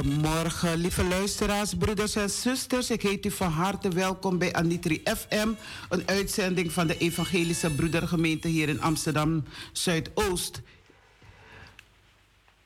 Goedemorgen, lieve luisteraars, broeders en zusters. Ik heet u van harte welkom bij Anitri FM, een uitzending van de Evangelische Broedergemeente hier in Amsterdam Zuidoost.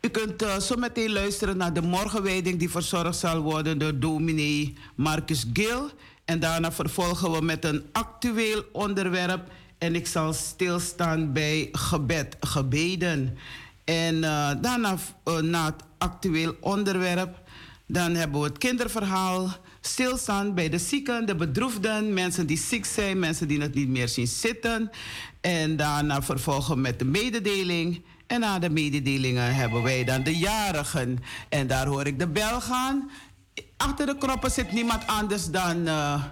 U kunt uh, zo meteen luisteren naar de morgenwijding die verzorgd zal worden door dominee Marcus Gil. En daarna vervolgen we met een actueel onderwerp. En ik zal stilstaan bij gebed, gebeden. En uh, daarna, uh, na het actueel onderwerp, dan hebben we het kinderverhaal. Stilstaan bij de zieken, de bedroefden, mensen die ziek zijn, mensen die het niet meer zien zitten. En daarna vervolgen met de mededeling. En na de mededelingen hebben wij dan de jarigen. En daar hoor ik de bel gaan. Achter de knoppen zit niemand anders dan uh,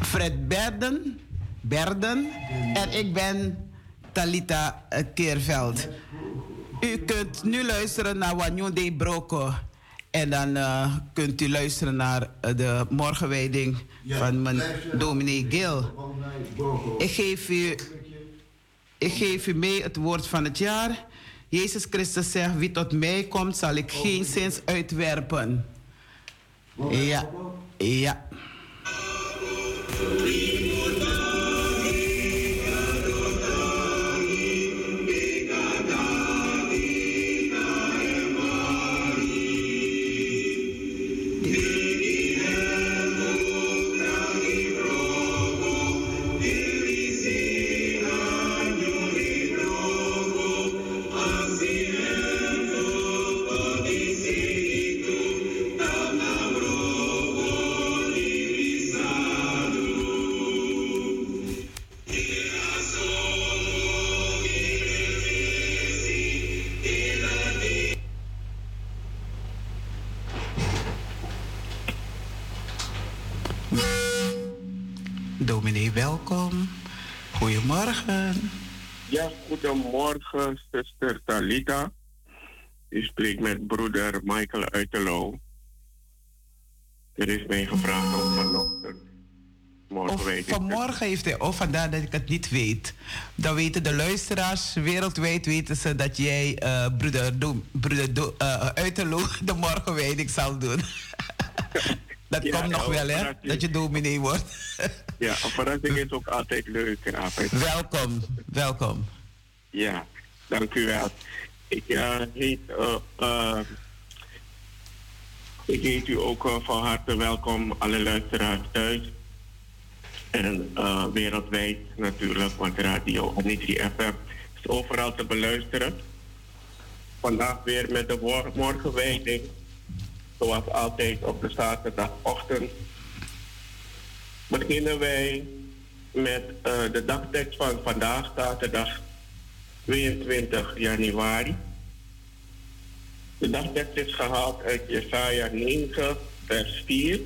Fred Berden. Berden. En ik ben Talita Keerveld. U kunt nu luisteren naar Wanyon Broko. En dan uh, kunt u luisteren naar uh, de morgenwijding ja, van mijn dominee Gil. Ik geef, u, ik geef u mee het woord van het jaar. Jezus Christus zegt, wie tot mij komt, zal ik geen zins uitwerpen. Ja, ja. Zuster Talita. U spreekt met broeder Michael uit de Er is mij gevraagd om vanochtend morgen vanmorgen heeft hij, of vandaar dat ik het niet weet. Dan weten de luisteraars, wereldwijd weten ze dat jij, uh, broeder, do, broeder do, uh, Uiterlo, de morgenwijding zal doen. dat komt nog wel, hè? Dat je dominee wordt. ja, verrassing is ook altijd leuk. Welkom, welkom. Ja, dank u wel. Ik heet... Uh, ik heet u ook van harte welkom, alle luisteraars thuis. En wereldwijd natuurlijk, want Radio Omnitri FM is overal te beluisteren. Vandaag weer met de morgenwijding, zoals altijd op de zaterdagochtend. Beginnen wij met de dagtekst van vandaag, zaterdag 22 januari. De dagtekst is gehaald uit Jesaja 9, vers 4.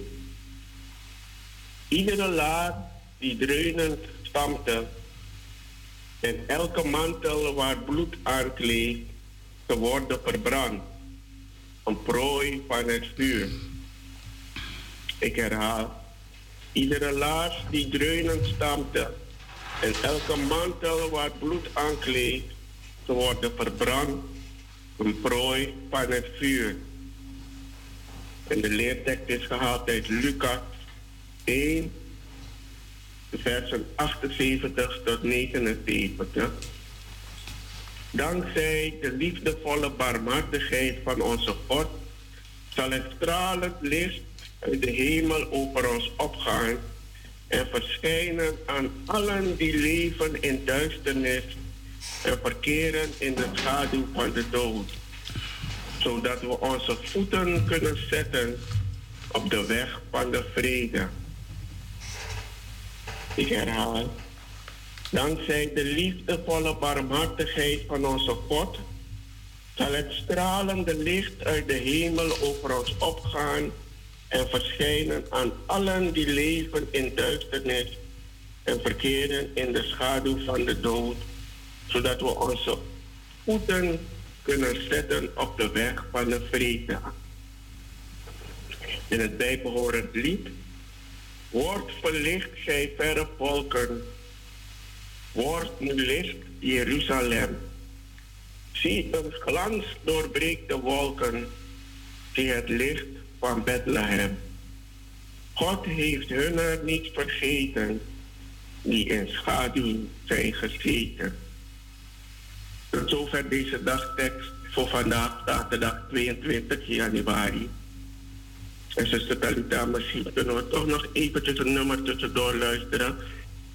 Iedere laad die dreunend stampte en elke mantel waar bloed aankleeft, te worden verbrand. Een prooi van het vuur. Ik herhaal. Iedere laars die dreunend stampte en elke mantel waar bloed aankleeft, te worden verbrand een prooi van het vuur. En de leertekst is gehaald uit Lucas 1, versen 78 tot 79. Dankzij de liefdevolle barmhartigheid van onze God zal het stralend licht uit de hemel over ons opgaan en verschijnen aan allen die leven in duisternis en verkeren in de schaduw van de dood. Zodat we onze voeten kunnen zetten op de weg van de vrede. Ik herhaal. Dankzij de liefdevolle barmhartigheid van onze God zal het stralende licht uit de hemel over ons opgaan en verschijnen aan allen die leven in duisternis en verkeren in de schaduw van de dood zodat we onze voeten kunnen zetten op de weg van de vrede. In het bijbehorend lied Word verlicht, gij verre volken. Word nu licht, Jeruzalem. Zie een glans doorbreekt de wolken. Zie het licht van Bethlehem. God heeft hun niet vergeten, die in schaduw zijn gezeten. Tot zover deze dagtekst voor vandaag, zaterdag 22 januari. En zuster Talita, misschien kunnen we toch nog eventjes een nummer tussendoor luisteren.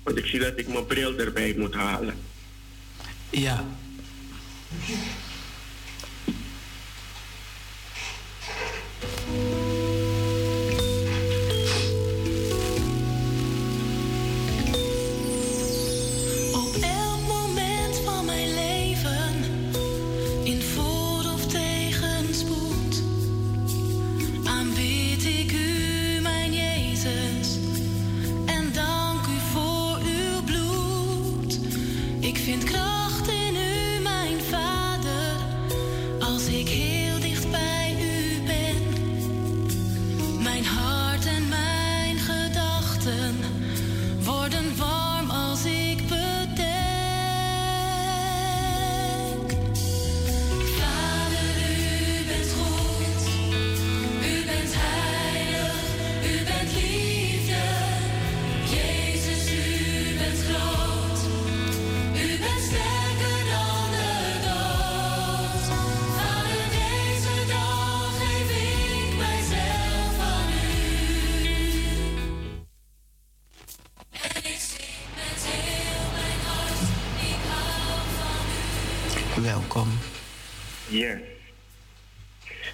Want ik zie dat ik mijn bril erbij moet halen. Ja.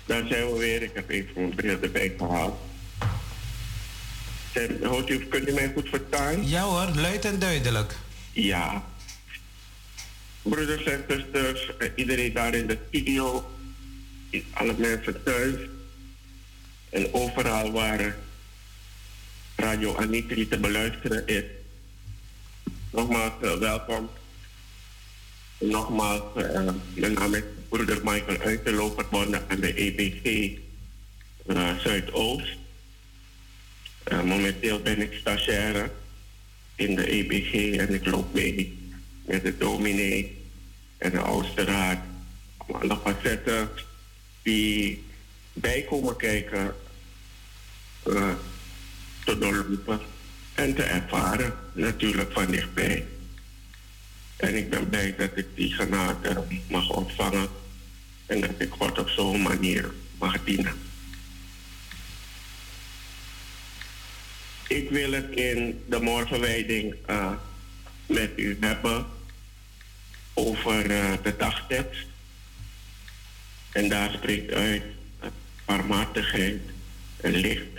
Dan zijn we weer. Ik heb even mijn bril erbij gehaald. Hoort u, kunt u mij goed verstaan? Ja hoor, luid en duidelijk. Ja. Broeders en zusters, iedereen daar in de studio, alle mensen thuis en overal waar Radio Anitri te beluisteren is. Nogmaals uh, welkom. Nogmaals, mijn naam is broeder Michael Uiterlo verbonden aan de EBG uh, Zuidoost. Uh, momenteel ben ik stagiaire in de EBG en ik loop mee met de dominee en de oudste raad. Om alle facetten die bij komen kijken uh, te doorlopen en te ervaren, natuurlijk van dichtbij. En ik ben blij dat ik die genade mag ontvangen en dat ik God op zo'n manier mag dienen. Ik wil het in de morgenwijding uh, met u hebben over uh, de dagtekst. En daar spreekt uit barmhartigheid en licht.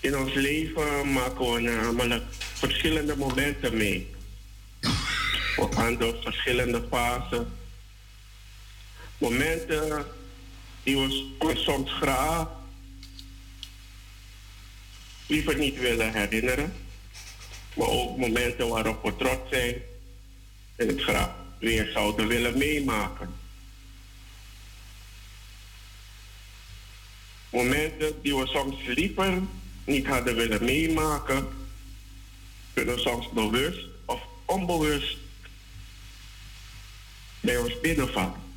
In ons leven maken we namelijk verschillende momenten mee. We gaan door verschillende fasen. Momenten die we soms graag liever niet willen herinneren. Maar ook momenten waarop we trots zijn en het graag weer zouden willen meemaken. Momenten die we soms liever niet hadden willen meemaken, kunnen soms bewust of onbewust bij ons binnenvallen.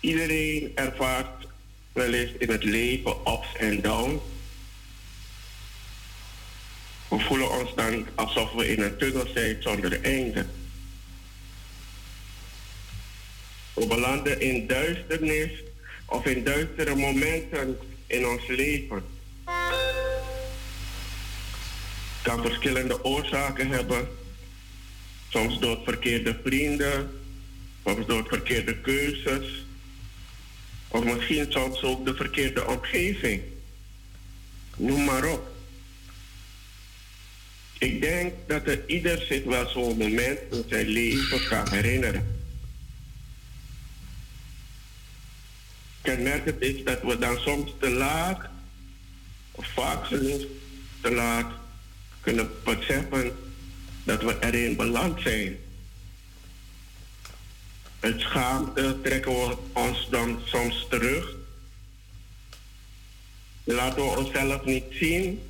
Iedereen ervaart wel eens in het leven ups en downs. We voelen ons dan alsof we in een tunnel zijn zonder einde. We belanden in duisternis of in duistere momenten in ons leven. Kan verschillende oorzaken hebben. Soms door verkeerde vrienden, soms door verkeerde keuzes, of misschien soms ook de verkeerde omgeving. Noem maar op. Ik denk dat er ieder zich wel zo'n moment in zijn leven kan herinneren. Kenmerkend is dat we dan soms te laat, vaak te laat, kunnen beseffen dat we erin beland zijn. Uit schaamte trekken we ons dan soms terug. Laten we onszelf niet zien.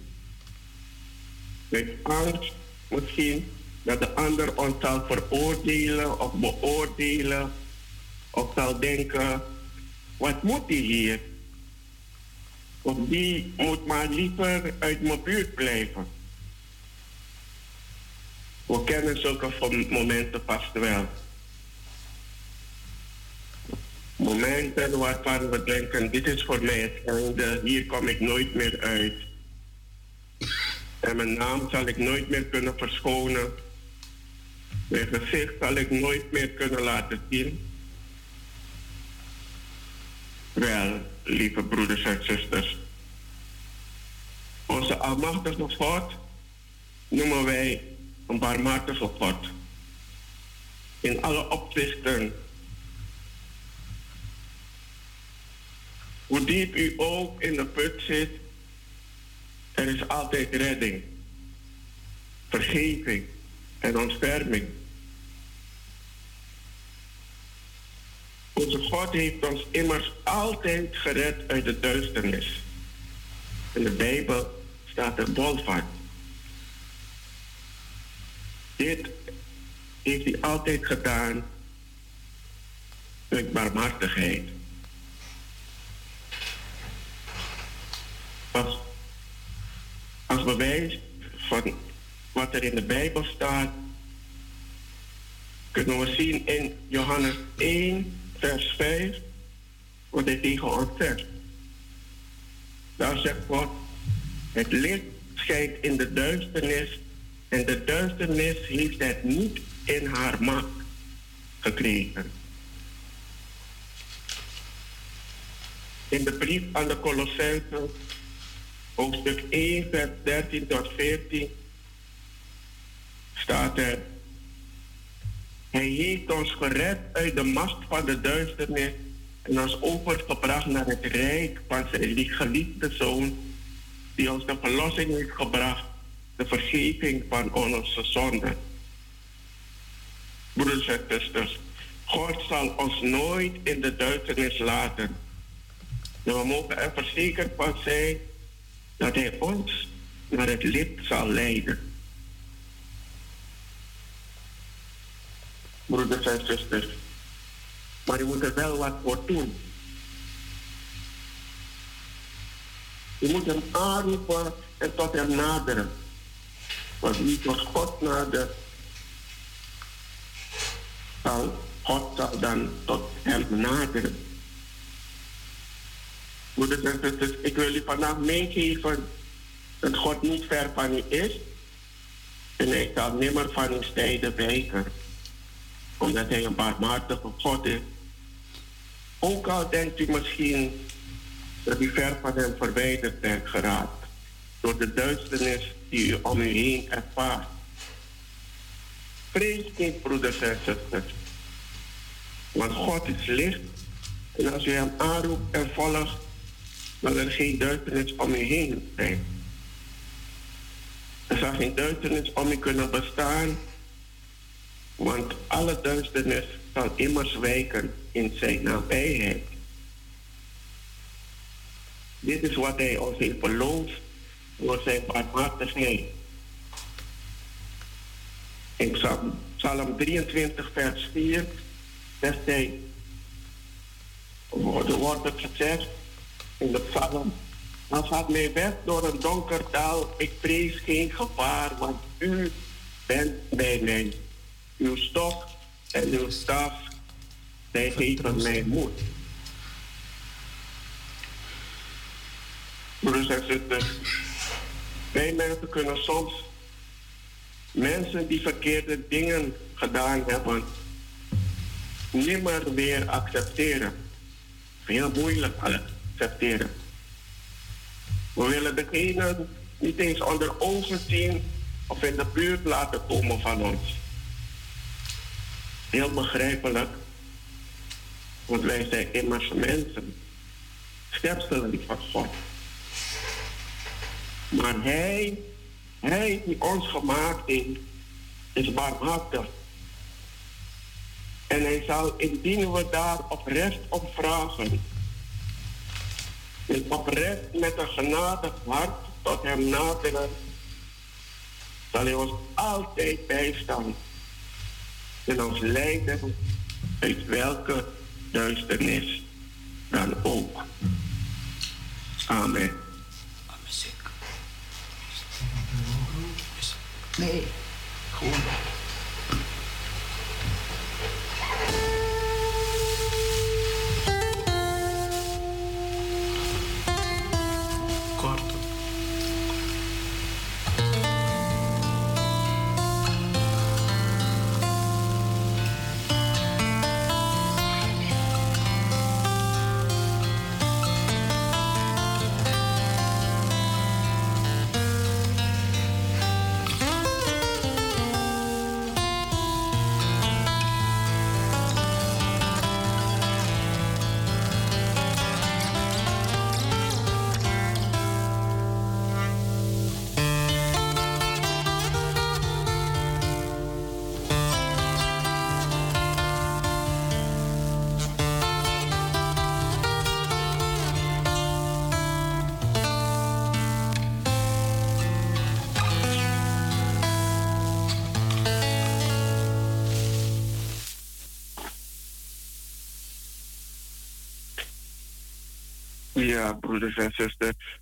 Met angst misschien dat de ander ons zal veroordelen of beoordelen. Of zal denken, wat moet die hier? Of die moet maar liever uit mijn buurt blijven. We kennen zulke momenten vast wel momenten waarvan we denken, dit is voor mij het einde, hier kom ik nooit meer uit. En mijn naam zal ik nooit meer kunnen verschonen. Mijn gezicht zal ik nooit meer kunnen laten zien. Wel, lieve broeders en zusters. Onze almachtige God noemen wij een barmhartige God. In alle opzichten Hoe diep u ook in de put zit, er is altijd redding, vergeving en ontferming. Onze God heeft ons immers altijd gered uit de duisternis. In de Bijbel staat er bolvaart. Dit heeft hij altijd gedaan met barmhartigheid. als, als bewijs van wat er in de Bijbel staat, kunnen we zien in Johannes 1, vers 5, wat hij tegen ons zegt. Daar zegt God, het licht schijnt in de duisternis en de duisternis heeft het niet in haar macht gekregen. In de brief aan de Colossensen hoofdstuk 1, vers 13 tot 14 staat er. Hij heeft ons gered uit de macht van de duisternis en ons overgebracht naar het rijk van zijn geliefde zoon, die ons de verlossing heeft gebracht, de vergeving van onze zonden. Broeders en zusters, God zal ons nooit in de duisternis laten. En we mogen er verzekerd van zijn dat hij ons naar het licht zal leiden. Broeders en zusters. Maar je moet er wel wat voor doen. Je moet hem aanroepen en tot hem naderen. Want wie tot God nadert, zal God zal dan tot hem naderen. Moeders en zusters, ik wil u vandaag meegeven dat God niet ver van u is. En hij zal nimmer van uw stijden wijken. Omdat hij een barmhartige God is. Ook al denkt u misschien dat u ver van hem verwijderd bent geraakt. Door de duisternis die u om u heen ervaart. Vrees niet, broeders en zusters. Want God is licht. En als u hem aanroept en volgt, zal er geen duisternis om u heen zijn. Er zal geen duisternis om u kunnen bestaan, want alle duisternis zal immers wijken in zijn nabijheid. Dit is wat hij ons heeft beloofd door zijn barmhartigheid. In Psalm 23, vers 4 zegt hij, wordt, het gezegd in de psalm, dan gaat mij weg door een donker dal, ik vrees geen gevaar, want u bent bij mij. Uw stok en uw staf, zij geven mij moed. Broeders en zusters, wij mensen kunnen soms mensen die verkeerde dingen gedaan hebben, nimmer meer accepteren. Heel moeilijk accepteren. We willen degene niet eens onder ogen zien of in de buurt laten komen van ons. Heel begrijpelijk, want wij zijn immers mensen, schepselen van God. Maar Hij, Hij die ons gemaakt heeft, is barmhartig. En Hij zal, indien we daar oprecht op vragen, en oprecht met een genadig hart tot Hem naderen, zal Hij ons altijd bijstaan en ons leiden uit welke duisternis dan ook. Amen. Nee, gewoon. Broeders en zusters.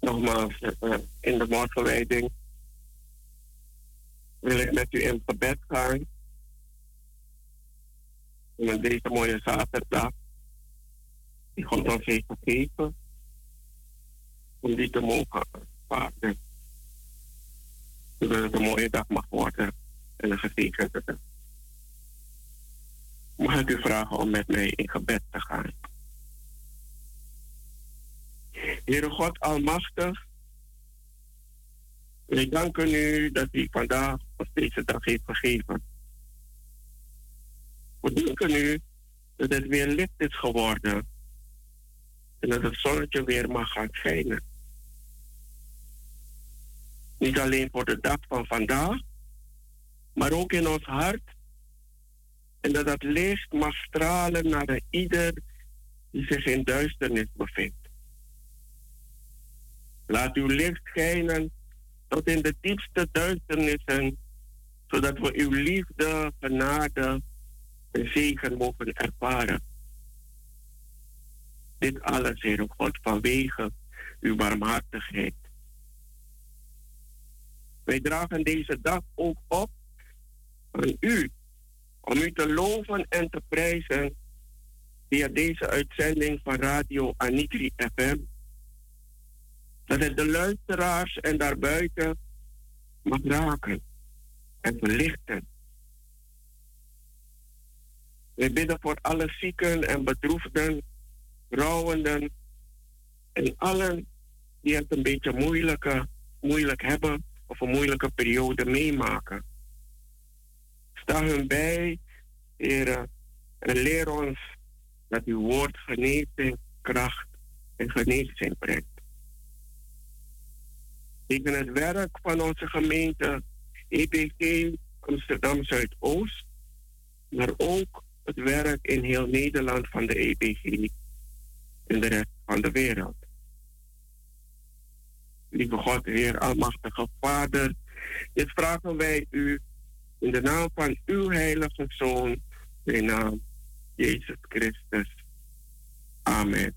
Nogmaals, eh, in de morgenwijding wil ik met u in gebed gaan. Om deze mooie zaterdag, die God ons heeft gegeven, om die te mogen ervaren. Zodat het een mooie dag mag worden en een gezegende dag. Mag ik u vragen om met mij in gebed te gaan? Heere God Almachtig, ik dank u dat u vandaag op deze dag heeft gegeven. We danken u dat het weer licht is geworden en dat het zonnetje weer mag gaan schijnen. Niet alleen voor de dag van vandaag, maar ook in ons hart En dat dat licht mag stralen naar ieder die zich in duisternis bevindt. Laat uw licht schijnen tot in de diepste duisternissen, zodat we uw liefde, genade en zegen mogen ervaren. Dit alles, Heer God, vanwege uw barmhartigheid. Wij dragen deze dag ook op aan u, om u te loven en te prijzen via deze uitzending van Radio Anitri FM. Dat het de luisteraars en daarbuiten mag raken en verlichten. Wij bidden voor alle zieken en bedroefden, rouwenden en allen die het een beetje moeilijk hebben of een moeilijke periode meemaken. Sta hun bij, heren, en leer ons dat uw woord genezing, kracht en genezing brengt. Tegen het werk van onze gemeente EPG Amsterdam Zuidoost, maar ook het werk in heel Nederland van de EPG en de rest van de wereld. Lieve God, Heer, Almachtige Vader, dit vragen wij u in de naam van uw heilige Zoon, in naam Jezus Christus. Amen.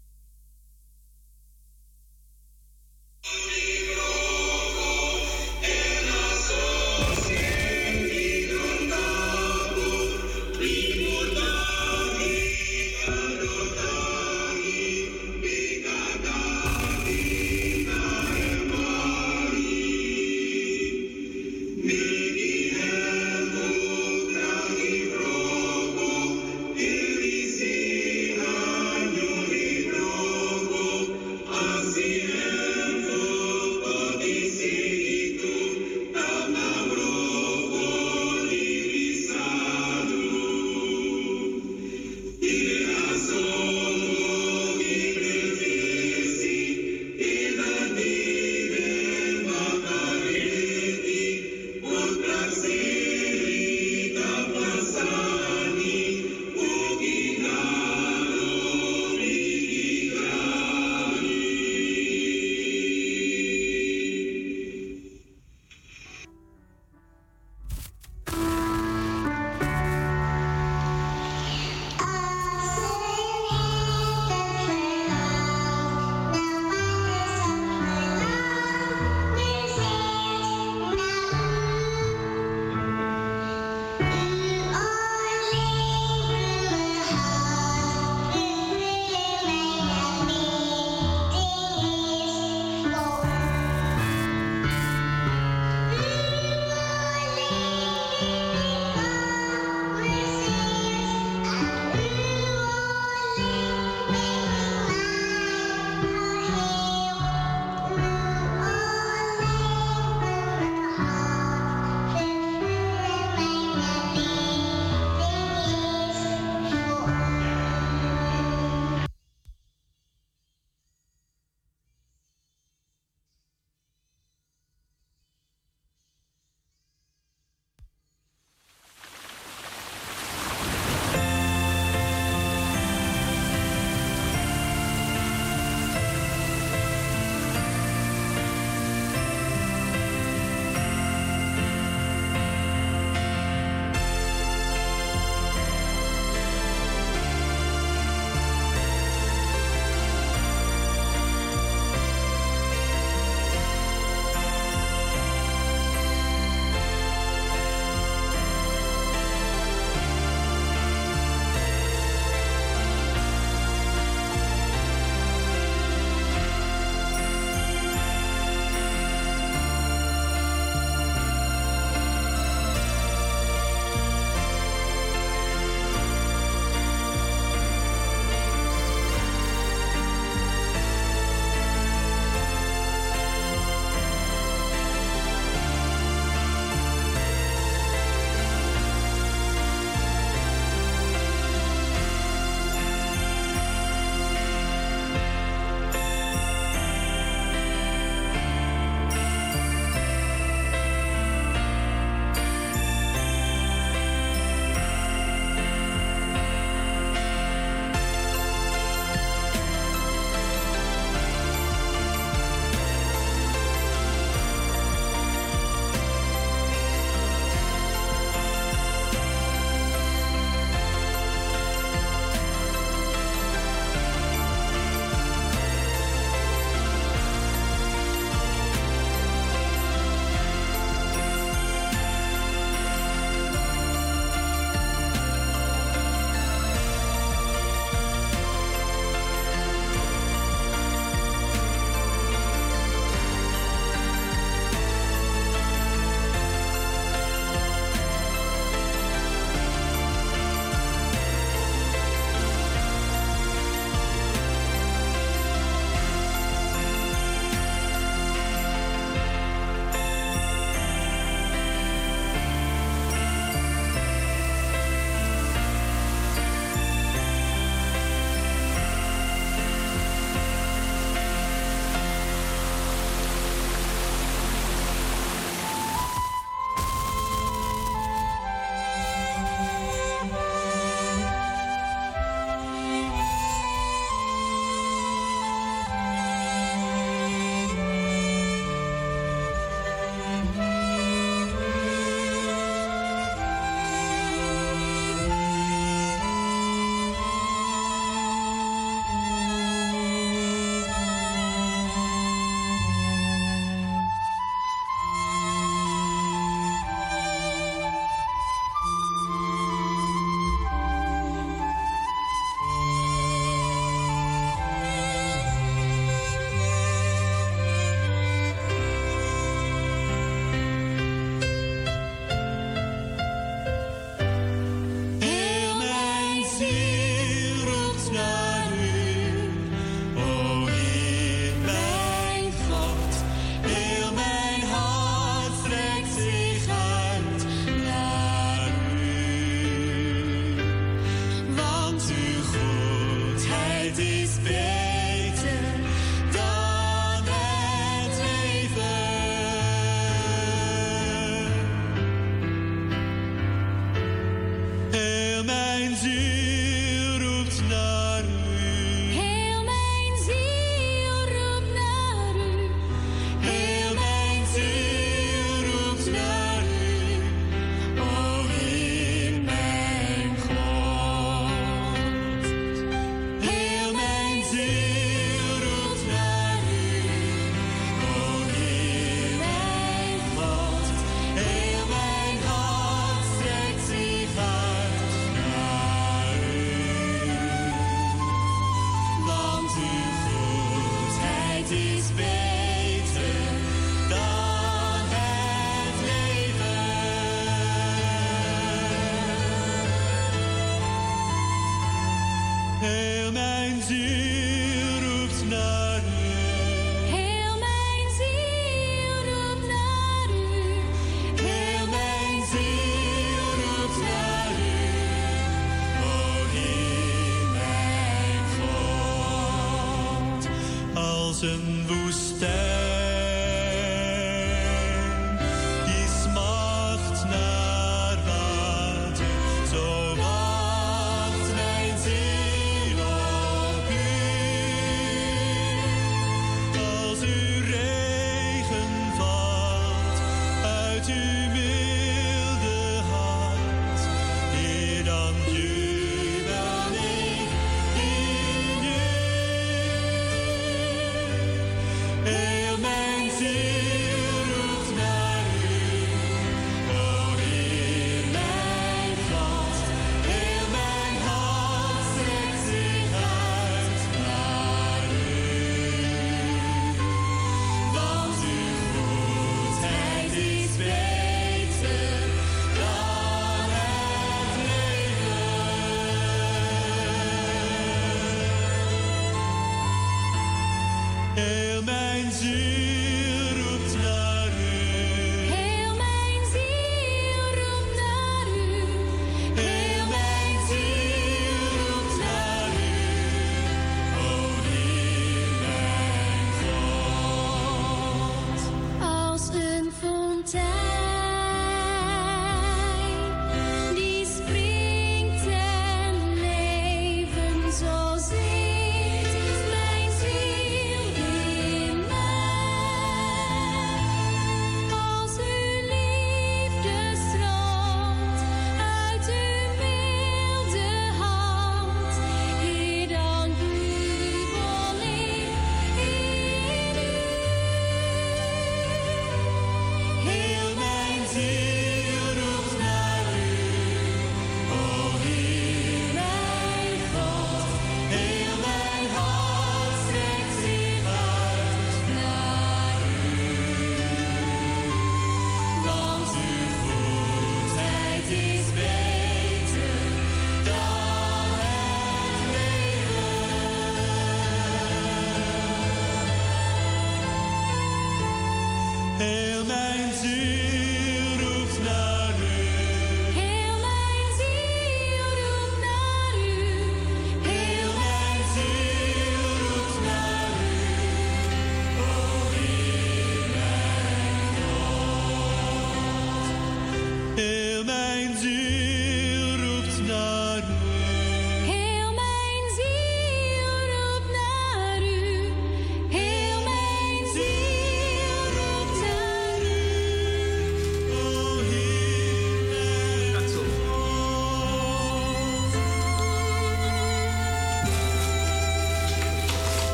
see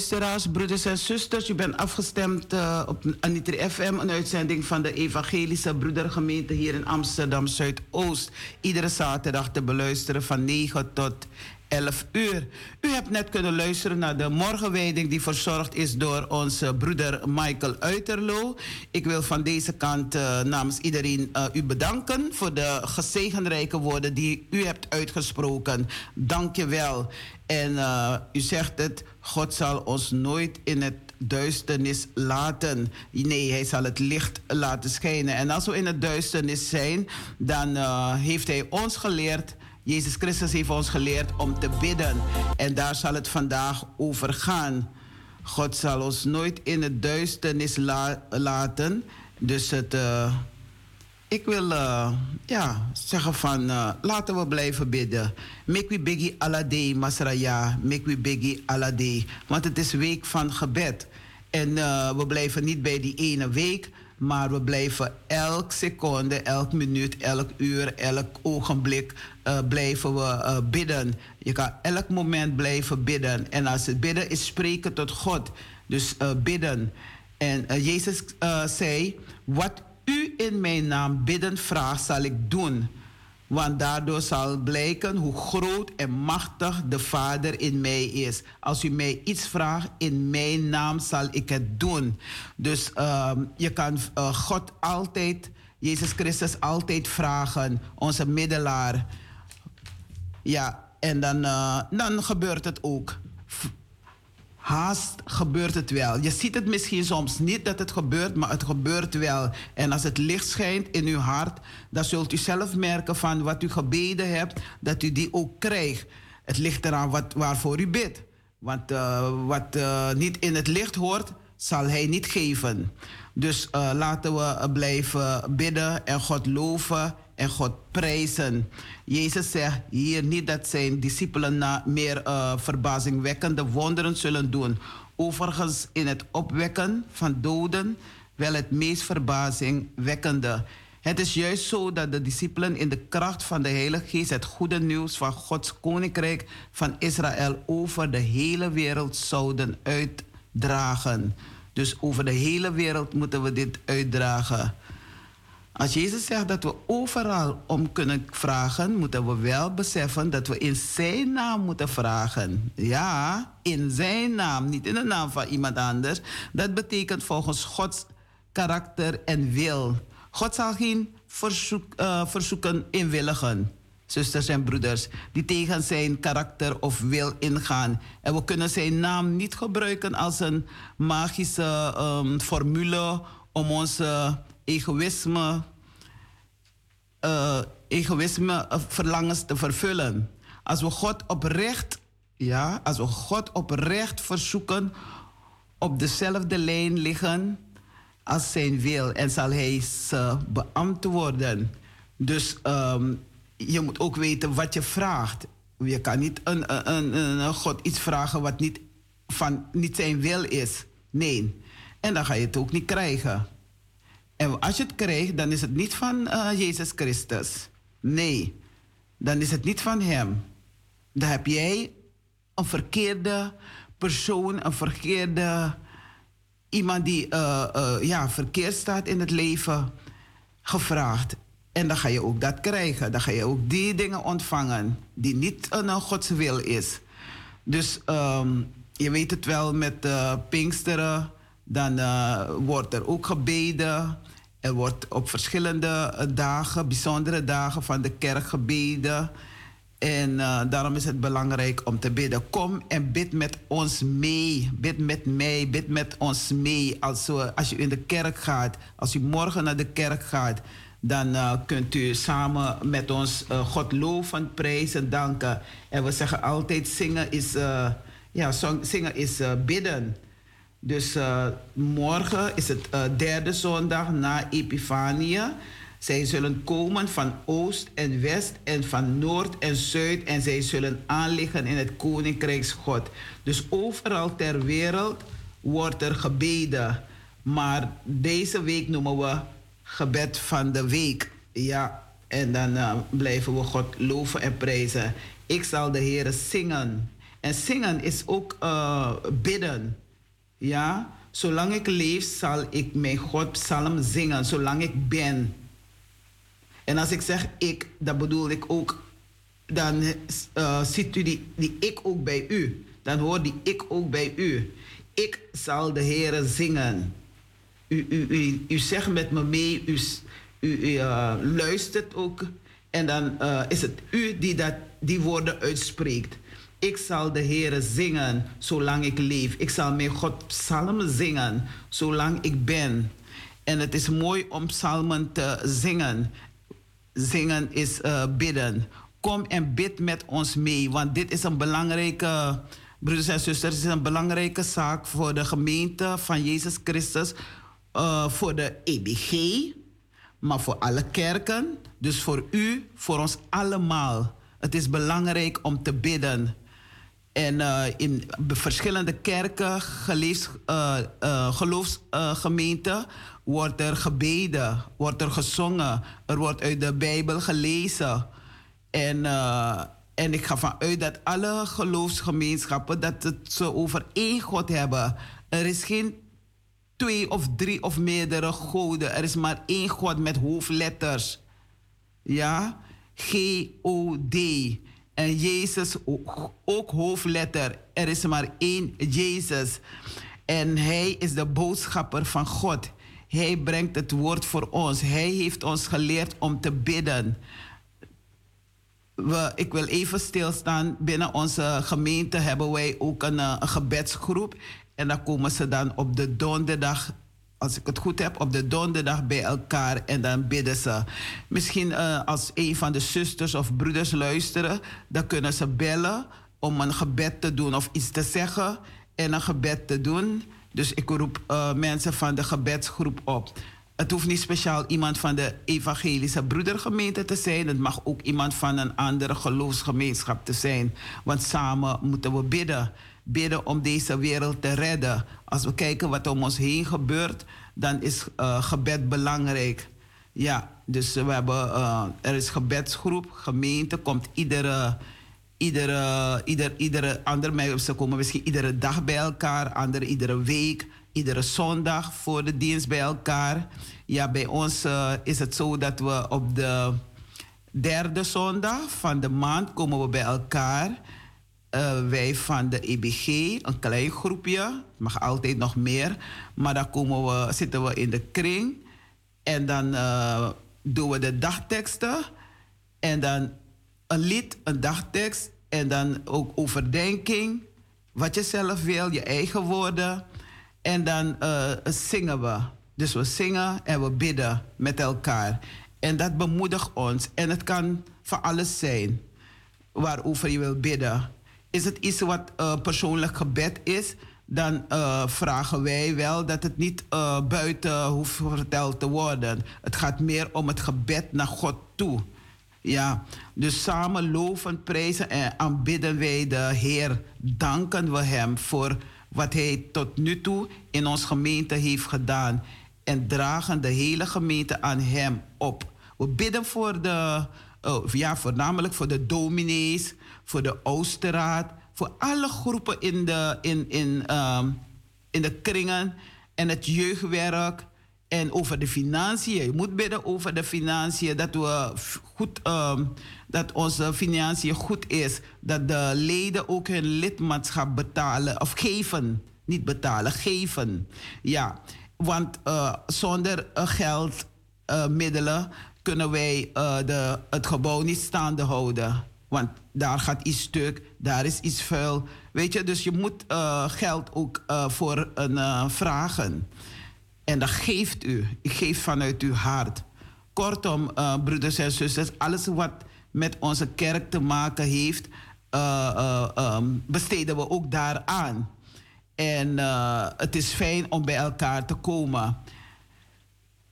luisteraars, broeders en zusters, u bent afgestemd uh, op Anitri FM, een uitzending van de Evangelische Broedergemeente hier in Amsterdam Zuidoost. Iedere zaterdag te beluisteren van 9 tot 11 uur. U hebt net kunnen luisteren naar de morgenwijding die verzorgd is door onze broeder Michael Uiterlo. Ik wil van deze kant uh, namens iedereen uh, u bedanken voor de gezegenrijke woorden die u hebt uitgesproken. Dank je wel. En uh, u zegt het, God zal ons nooit in het duisternis laten. Nee, hij zal het licht laten schijnen. En als we in het duisternis zijn, dan heeft hij ons geleerd. Jezus Christus heeft ons geleerd om te bidden. En daar zal het vandaag over gaan. God zal ons nooit in het duisternis la laten. Dus het. Uh, ik wil uh, ja, zeggen van uh, laten we blijven bidden. Make we biggie alade, Masraya. Make we biggie alade. Want het is week van gebed. En we blijven niet bij die ene week. Maar we blijven elk seconde, elk minuut, elk uur, elk ogenblik blijven we bidden. Je kan elk moment blijven bidden. En als het bidden is spreken tot God. Dus bidden. En Jezus zei, wat u in mijn naam bidden vraagt, zal ik doen. Want daardoor zal blijken hoe groot en machtig de Vader in mij is. Als u mij iets vraagt in mijn naam, zal ik het doen. Dus uh, je kan uh, God altijd, Jezus Christus altijd vragen, onze middelaar. Ja, en dan, uh, dan gebeurt het ook. Haast gebeurt het wel. Je ziet het misschien soms niet dat het gebeurt, maar het gebeurt wel. En als het licht schijnt in uw hart, dan zult u zelf merken van wat u gebeden hebt, dat u die ook krijgt. Het ligt eraan wat, waarvoor u bidt. Want uh, wat uh, niet in het licht hoort, zal hij niet geven. Dus uh, laten we blijven bidden en God loven en God prijzen. Jezus zegt hier niet dat zijn discipelen na meer uh, verbazingwekkende wonderen zullen doen. Overigens in het opwekken van doden wel het meest verbazingwekkende. Het is juist zo dat de discipelen in de kracht van de Heilige Geest het goede nieuws van Gods koninkrijk van Israël over de hele wereld zouden uitdragen. Dus over de hele wereld moeten we dit uitdragen. Als Jezus zegt dat we overal om kunnen vragen, moeten we wel beseffen dat we in Zijn naam moeten vragen. Ja, in Zijn naam, niet in de naam van iemand anders. Dat betekent volgens Gods karakter en wil. God zal geen uh, verzoeken inwilligen, zusters en broeders, die tegen zijn karakter of wil ingaan. En we kunnen zijn naam niet gebruiken als een magische um, formule om onze egoïsme, uh, egoïsme uh, verlangens te vervullen. Als we God oprecht, ja, als we God oprecht verzoeken op dezelfde lijn liggen als zijn wil en zal hij ze beantwoorden. Dus um, je moet ook weten wat je vraagt. Je kan niet een, een, een, God iets vragen wat niet, van, niet zijn wil is. Nee. En dan ga je het ook niet krijgen. En als je het krijgt, dan is het niet van uh, Jezus Christus. Nee, dan is het niet van Hem. Dan heb jij een verkeerde persoon, een verkeerde iemand die uh, uh, ja, verkeerd staat in het leven gevraagd. En dan ga je ook dat krijgen. Dan ga je ook die dingen ontvangen die niet een uh, Gods wil is. Dus um, je weet het wel met Pinksteren. Dan wordt er ook gebeden. Er wordt op verschillende dagen, bijzondere dagen van de kerk gebeden. En uh, daarom is het belangrijk om te bidden. Kom en bid met ons mee. Bid met mij, bid met ons mee. Als, als u in de kerk gaat, als u morgen naar de kerk gaat, dan uh, kunt u samen met ons uh, God loven, prijzen, danken. En we zeggen altijd: zingen is, ja, zingen is bidden. Dus morgen is het derde zondag na Epifania. Zij zullen komen van oost en west en van noord en zuid en zij zullen aanliggen in het koninkrijks God. Dus overal ter wereld wordt er gebeden. Maar deze week noemen we gebed van de week. Ja, en dan uh, blijven we God loven en prijzen. Ik zal de Heer zingen. En zingen is ook uh, bidden. Ja, zolang ik leef zal ik mijn God psalm zingen. Zolang ik ben. En als ik zeg ik, dan bedoel ik ook, dan uh, ziet u die, die ik ook bij u. Dan hoort die ik ook bij u. Ik zal de Heer zingen. U, u, u, u zegt met me mee, u, u, uh, luistert ook. En dan uh, is het u die dat, die woorden uitspreekt. Ik zal de Heer zingen zolang ik leef. Ik zal mijn God psalmen zingen zolang ik ben. En het is mooi om psalmen te zingen zingen is uh, bidden. Kom en bid met ons mee, want dit is een belangrijke, broeders en zusters, is een belangrijke zaak voor de gemeente van Jezus Christus, uh, voor de EBG, maar voor alle kerken, dus voor u, voor ons allemaal. Het is belangrijk om te bidden. En uh, in verschillende kerken, uh, geloofsgemeenten, wordt er gebeden, wordt er gezongen, er wordt uit de Bijbel gelezen. En, en ik ga vanuit dat alle geloofsgemeenschappen dat het ze over één God hebben. Er is geen twee of drie of meerdere goden. Er is maar één God met hoofdletters. Ja? G-O-D. En Jezus ook, hoofdletter. Er is maar één Jezus. En Hij is de boodschapper van God. Hij brengt het woord voor ons. Hij heeft ons geleerd om te bidden. ik wil even stilstaan. Binnen onze gemeente hebben wij ook een, een gebedsgroep. En dan komen ze dan op de donderdag als ik het goed heb, op de donderdag bij elkaar en dan bidden ze. Misschien uh, als een van de zusters of broeders luisteren, dan kunnen ze bellen om een gebed te doen of iets te zeggen en een gebed te doen. Dus ik roep uh, mensen van de gebedsgroep op. Het hoeft niet speciaal iemand van de evangelische broedergemeente te zijn. Het mag ook iemand van een andere geloofsgemeenschap te zijn. Want samen moeten we bidden bidden om deze wereld te redden. Als we kijken wat om ons heen gebeurt, dan is uh, gebed belangrijk. Ja, dus we hebben, uh, er is gebedsgroep, gemeente, komt iedere, iedere, ieder, iedere andere, ze komen misschien iedere dag bij elkaar, andere iedere week, iedere zondag voor de dienst bij elkaar. Ja, bij ons uh, is het zo dat we op de derde zondag van de maand komen we bij elkaar uh, wij van de EBG, een klein groepje, mag altijd nog meer, maar dan komen we, zitten we in de kring en dan uh, doen we de dagteksten en dan een lied, een dagtekst en dan ook overdenking, wat je zelf wil, je eigen woorden en dan uh, zingen we. Dus we zingen en we bidden met elkaar. En dat bemoedigt ons. En het kan van alles zijn waarover je wil bidden is het iets wat uh, persoonlijk gebed is, dan uh, vragen wij wel dat het niet uh, buiten hoeft verteld te worden. Het gaat meer om het gebed naar God toe. Ja, dus samen loven, prijzen en aanbidden wij de Heer. Danken we Hem voor wat Hij tot nu toe in ons gemeente heeft gedaan. En dragen de hele gemeente aan Hem op. We bidden voor de, ja, voornamelijk voor de dominees, voor de Oosterraad, voor alle groepen in de, in, in, um, in de kringen en het jeugdwerk en over de financiën. Je moet bidden over de financiën, dat, we goed, um, dat onze financiën goed is, dat de leden ook hun lidmaatschap betalen of geven. Niet betalen, geven. Ja, want uh, zonder uh, geld, uh, middelen, kunnen wij de, het gebouw niet staande houden. Want daar gaat iets stuk, daar is iets vuil. Weet je, dus je moet uh, geld ook uh, voor een uh, vragen. En dat geeft u. Ik geef vanuit uw hart. Kortom, broeders en zusters, alles wat met onze kerk te maken heeft, um, besteden we ook daaraan. En het is fijn om bij elkaar te komen.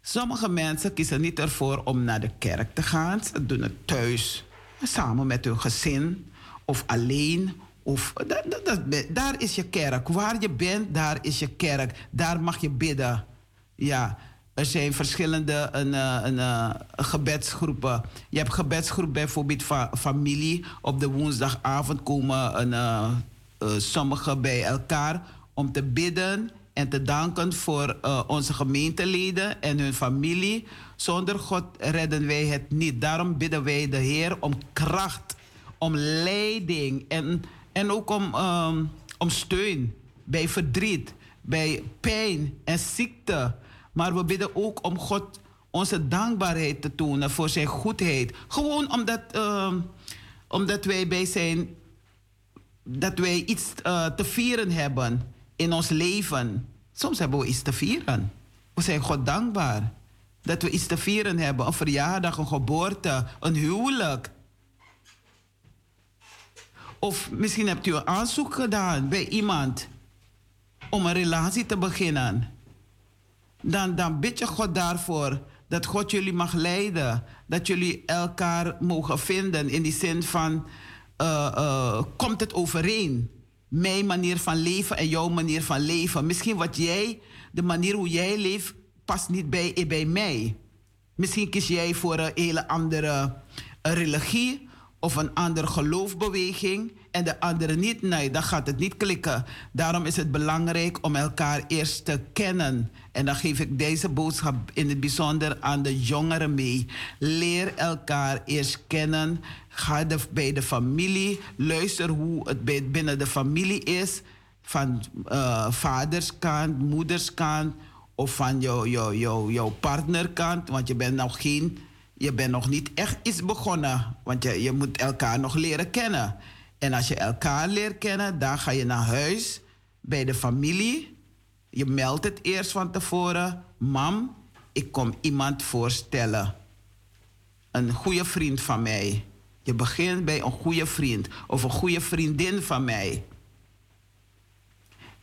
Sommige mensen kiezen niet ervoor om naar de kerk te gaan. Ze doen het thuis samen met hun gezin of alleen. Of, dat, dat, daar is je kerk. Waar je bent, daar is je kerk. Daar mag je bidden. Ja, er zijn verschillende een, eh, een, eh, gebedsgroepen. Je hebt gebedsgroep bijvoorbeeld van familie. Op de woensdagavond komen een, uh, sommigen bij elkaar om te bidden en te danken voor uh, onze gemeenteleden en hun familie. Zonder God redden wij het niet. Daarom bidden wij de Heer om kracht, om leiding en, en ook om, um, om steun bij verdriet, bij pijn en ziekte. Maar we bidden ook om God onze dankbaarheid te tonen voor zijn goedheid. Gewoon omdat, uh, omdat wij bij zijn, dat wij iets uh, te vieren hebben in ons leven. Soms hebben we iets te vieren. We zijn God dankbaar dat we iets te vieren hebben. Een verjaardag, een geboorte, een huwelijk. Of misschien hebt u een aanzoek gedaan bij iemand om een relatie te beginnen. Dan, dan bid je God daarvoor dat God jullie mag leiden. Dat jullie elkaar mogen vinden in die zin van, uh, uh, komt het overeen? Mijn manier van leven en jouw manier van leven. Misschien wat jij, de manier hoe jij leeft, past niet bij, bij mij. Misschien kies jij voor een hele andere religie of een andere geloofbeweging en de andere niet. Nee, dan gaat het niet klikken. Daarom is het belangrijk om elkaar eerst te kennen. En dan geef ik deze boodschap in het bijzonder aan de jongeren mee. Leer elkaar eerst kennen. Ga de, bij de familie. Luister hoe het binnen de familie is. Van uh, vaderskant, moederskant of van jouw jou, jou, jou partnerkant. Want je bent nog geen je bent nog niet echt iets begonnen. Want je, je moet elkaar nog leren kennen. En als je elkaar leert kennen, dan ga je naar huis bij de familie. Je meldt het eerst van tevoren. Mam, ik kom iemand voorstellen. Een goede vriend van mij. Je begint bij een goede vriend of een goede vriendin van mij.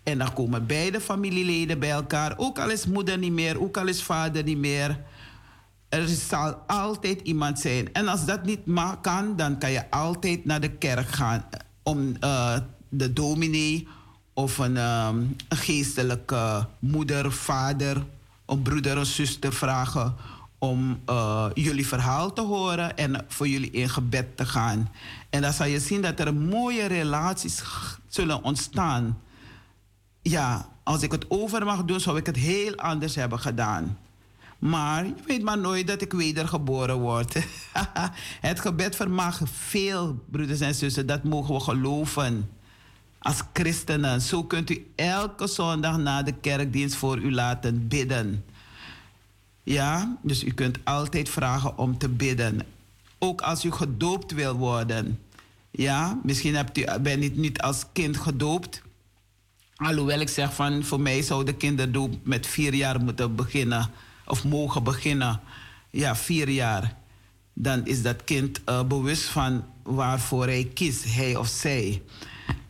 En dan komen beide familieleden bij elkaar. Ook al is moeder niet meer, ook al is vader niet meer. Er zal altijd iemand zijn. En als dat niet kan, dan kan je altijd naar de kerk gaan om uh, de dominee of een, um, een geestelijke moeder, vader, een broeder, een zuster vragen om uh, jullie verhaal te horen en voor jullie in gebed te gaan. En dan zal je zien dat er mooie relaties zullen ontstaan. Ja, als ik het over mag doen, zou ik het heel anders hebben gedaan. Maar je weet maar nooit dat ik wedergeboren word. het gebed vermag veel, broeders en zussen. Dat mogen we geloven. Als christenen. Zo kunt u elke zondag na de kerkdienst voor u laten bidden. Ja, dus u kunt altijd vragen om te bidden. Ook als u gedoopt wil worden. Ja, misschien hebt u, bent u niet als kind gedoopt. Alhoewel ik zeg van voor mij zou de kinderdoop met vier jaar moeten beginnen. Of mogen beginnen. Ja, vier jaar. Dan is dat kind uh, bewust van waarvoor hij kiest, hij of zij.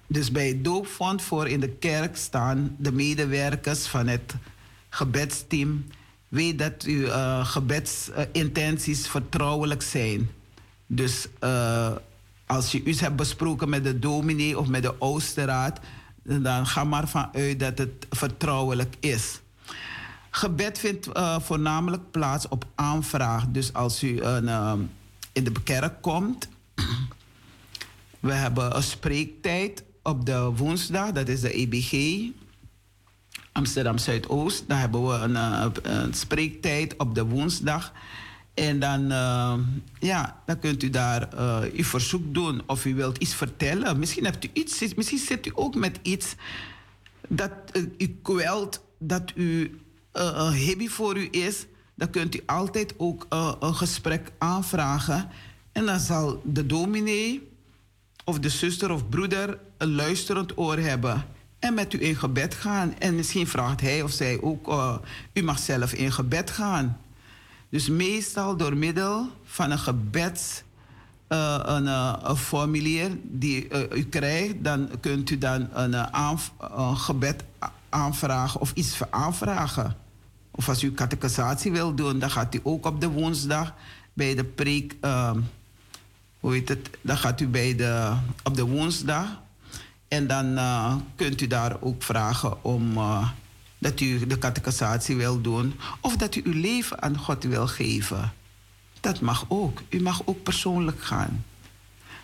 Dus bij het doopvond voor in de kerk staan de medewerkers van het gebedsteam weet dat uw uh, gebedsintenties vertrouwelijk zijn. Dus uh, als je iets hebt besproken met de dominee of met de oosterraad, dan ga maar vanuit dat het vertrouwelijk is. Gebed vindt uh, voornamelijk plaats op aanvraag. Dus als u in de kerk komt, we hebben een spreektijd op de woensdag, dat is de EBG. Amsterdam Zuidoost. Dan hebben we een, eh, een, spreektijd op de woensdag. En dan, ja, dan kunt u daar uh, uw verzoek doen of u wilt iets vertellen. Misschien, hebt u iets, misschien zit u ook met iets dat u kwelt, dat u een hobby voor u is. Dan kunt u altijd ook een gesprek aanvragen. En dan zal de dominee of de zuster of broeder een luisterend oor hebben en met u in gebed gaan. En misschien vraagt hij of zij ook, uh, u mag zelf in gebed gaan. Dus meestal door middel van een gebeds, een, een, formulier die u krijgt, dan kunt u dan een, een, gebed aanvragen of iets aanvragen. Of als u catechisatie wil doen, dan gaat u ook op de woensdag bij de preek, hoe heet het, dan gaat u bij de, op de woensdag en dan uh, kunt u daar ook vragen om uh, dat u de catechisatie wil doen of dat u uw leven aan God wil geven. Dat mag ook. U mag ook persoonlijk gaan.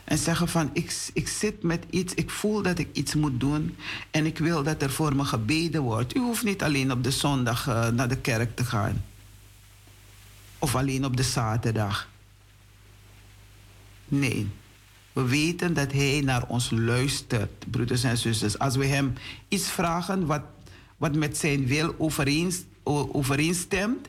En zeggen van ik, ik zit met iets, ik voel dat ik iets moet doen en ik wil dat er voor me gebeden wordt. U hoeft niet alleen op de zondag uh, naar de kerk te gaan. Of alleen op de zaterdag. Nee. We weten dat Hij naar ons luistert, broeders en zusters. Als we Hem iets vragen wat, wat met Zijn wil overeenstemt.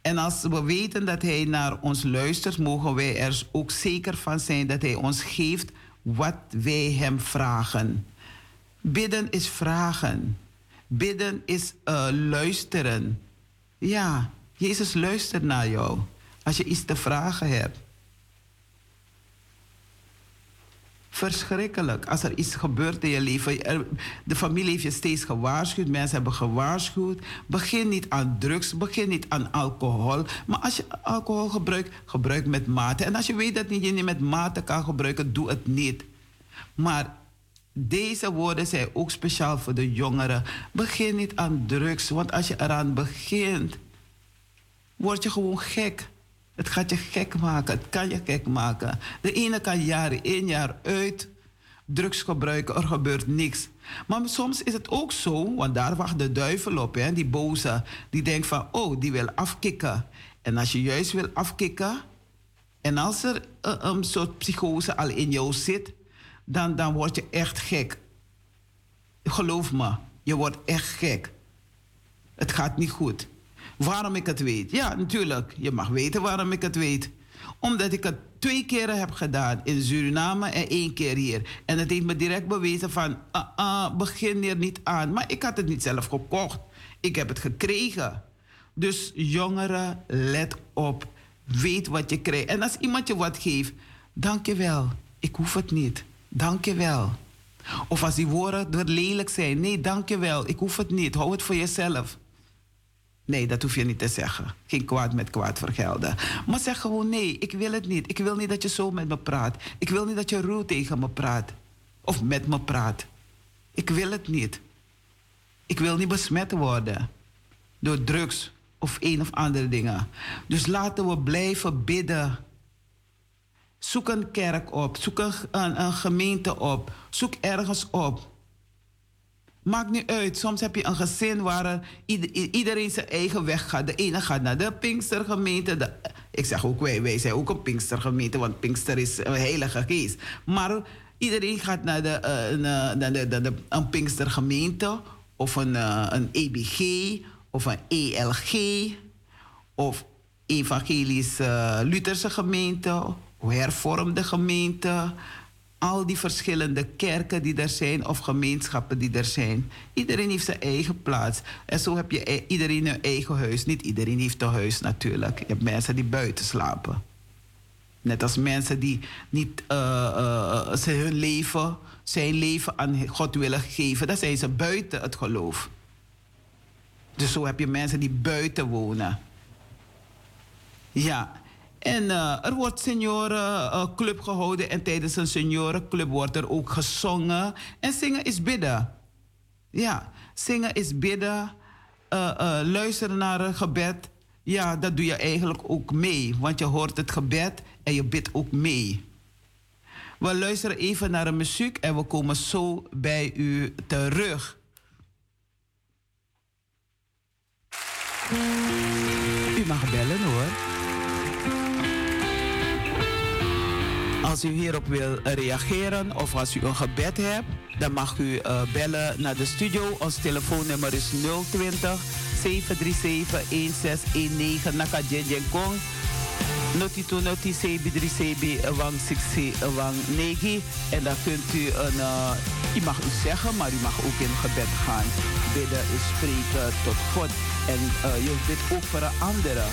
En als we weten dat Hij naar ons luistert, mogen wij er ook zeker van zijn dat Hij ons geeft wat wij Hem vragen. Bidden is vragen. Bidden is uh, luisteren. Ja, Jezus luistert naar jou als je iets te vragen hebt. Verschrikkelijk. Als er iets gebeurt in je leven. de familie heeft je steeds gewaarschuwd. Mensen hebben gewaarschuwd. Begin niet aan drugs. Begin niet aan alcohol. Maar als je alcohol gebruikt, gebruik met mate. En als je weet dat je niet met mate kan gebruiken, doe het niet. Maar deze woorden zijn ook speciaal voor de jongeren. Begin niet aan drugs. Want als je eraan begint, word je gewoon gek. Het gaat je gek maken. Het kan je gek maken. De ene kan jaren in, jaar uit drugs gebruiken. Er gebeurt niks. Maar soms is het ook zo, want daar wacht de duivel op, hè, die boze. Die denkt van, oh, die wil afkicken. En als je juist wil afkicken, en als er een soort psychose al in jou zit, dan, dan word je echt gek. Geloof me, je wordt echt gek. Het gaat niet goed. Waarom ik het weet? Ja, natuurlijk. Je mag weten waarom ik het weet. Omdat ik het twee keren heb gedaan in Suriname en één keer hier. En het heeft me direct bewezen van, uh, uh, begin er niet aan. Maar ik had het niet zelf gekocht. Ik heb het gekregen. Dus jongeren, let op. Weet wat je krijgt. En als iemand je wat geeft, dank je wel. Ik hoef het niet. Dank je wel. Of als die woorden er lelijk zijn. Nee, dank je wel. Ik hoef het niet. Hou het voor jezelf. Nee, dat hoef je niet te zeggen. Geen kwaad met kwaad vergelden. Maar zeg gewoon nee, ik wil het niet. Ik wil niet dat je zo met me praat. Ik wil niet dat je ruw tegen me praat. Of met me praat. Ik wil het niet. Ik wil niet besmet worden door drugs of een of andere dingen. Dus laten we blijven bidden. Zoek een kerk op, zoek een, een, gemeente op, zoek ergens op. Maakt niet uit. Soms heb je een gezin waar iedereen zijn eigen weg gaat. De ene gaat naar de Pinkstergemeente. De, ik zeg ook wij, wij zijn ook een Pinkstergemeente, want Pinkster is een heilige geest. Maar iedereen gaat naar, de, uh, naar, de, de, een Pinkstergemeente of een, uh, een EBG of een ELG of Evangelisch uh, Lutherse gemeente, hervormde gemeente. Al die verschillende kerken die er zijn of gemeenschappen die er zijn. Iedereen heeft zijn eigen plaats. En zo heb je iedereen een eigen huis. Niet iedereen heeft een huis natuurlijk. Je hebt mensen die buiten slapen. Net als mensen die niet uh, hun leven, zijn leven aan God willen geven. Dan zijn ze buiten het geloof. Dus zo heb je mensen die buiten wonen. Ja. En uh, er wordt seniorenclub uh, gehouden en tijdens een seniorenclub wordt er ook gezongen. En zingen is bidden. Ja, zingen is bidden. Uh, luisteren naar een gebed. Ja, dat doe je eigenlijk ook mee. Want je hoort het gebed en je bidt ook mee. We luisteren even naar de muziek en we komen zo bij u terug. U mag bellen hoor. Als u hierop wil reageren of als u een gebed hebt, dan mag u uh, bellen naar de studio. Ons telefoonnummer is 020 737 1619 Naka Kong. Noti to noti sebi drie sebi wang siksi wang negi. En dan kunt u een, uh, u mag u zeggen, maar u mag ook in gebed gaan. Bidden spreken tot God. En uh, je bidt ook voor een andere.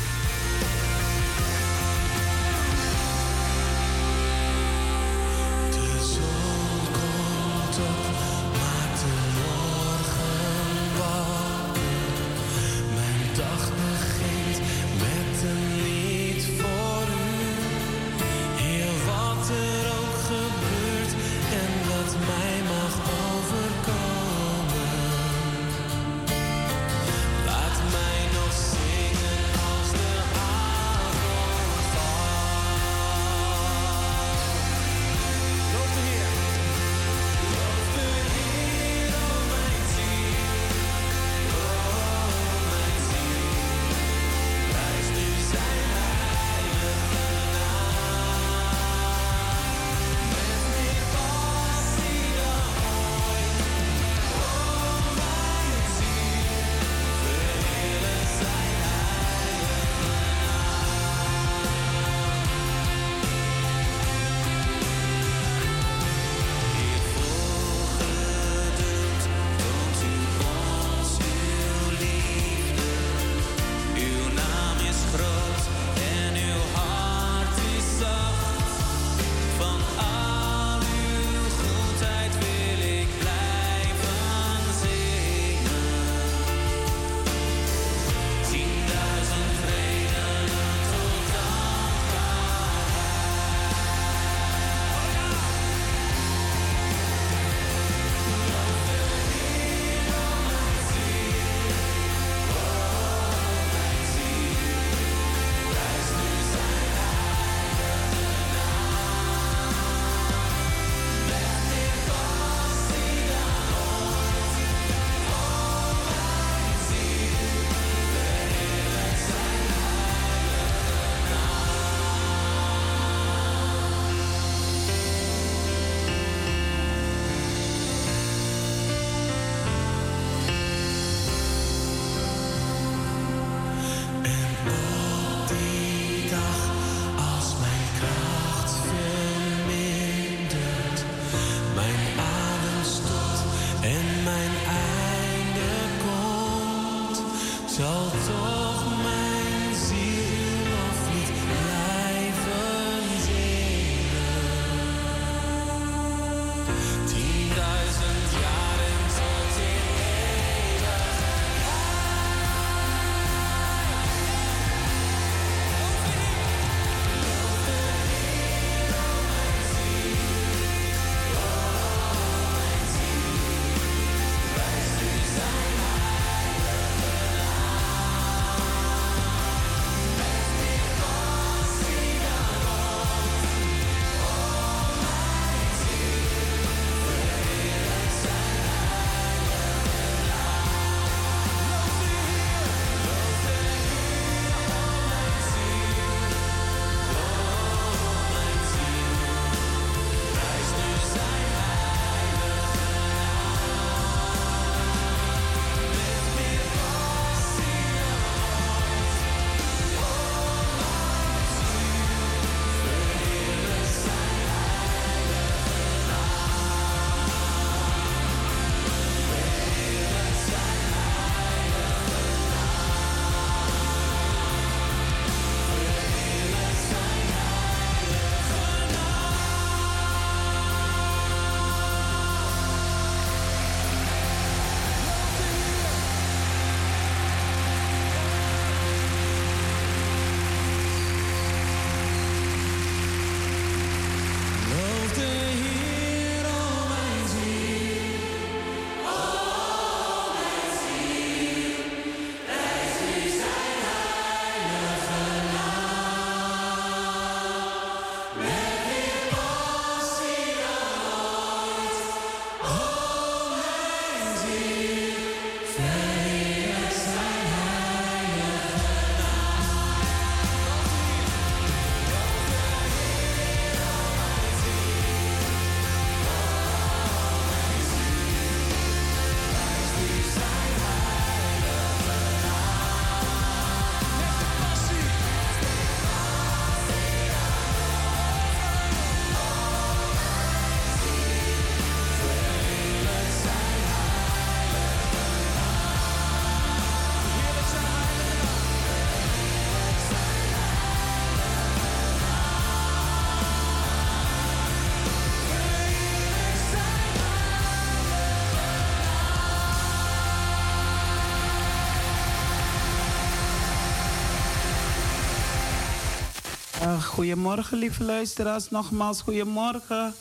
Goedemorgen, lieve luisteraars. Nogmaals, goedemorgen.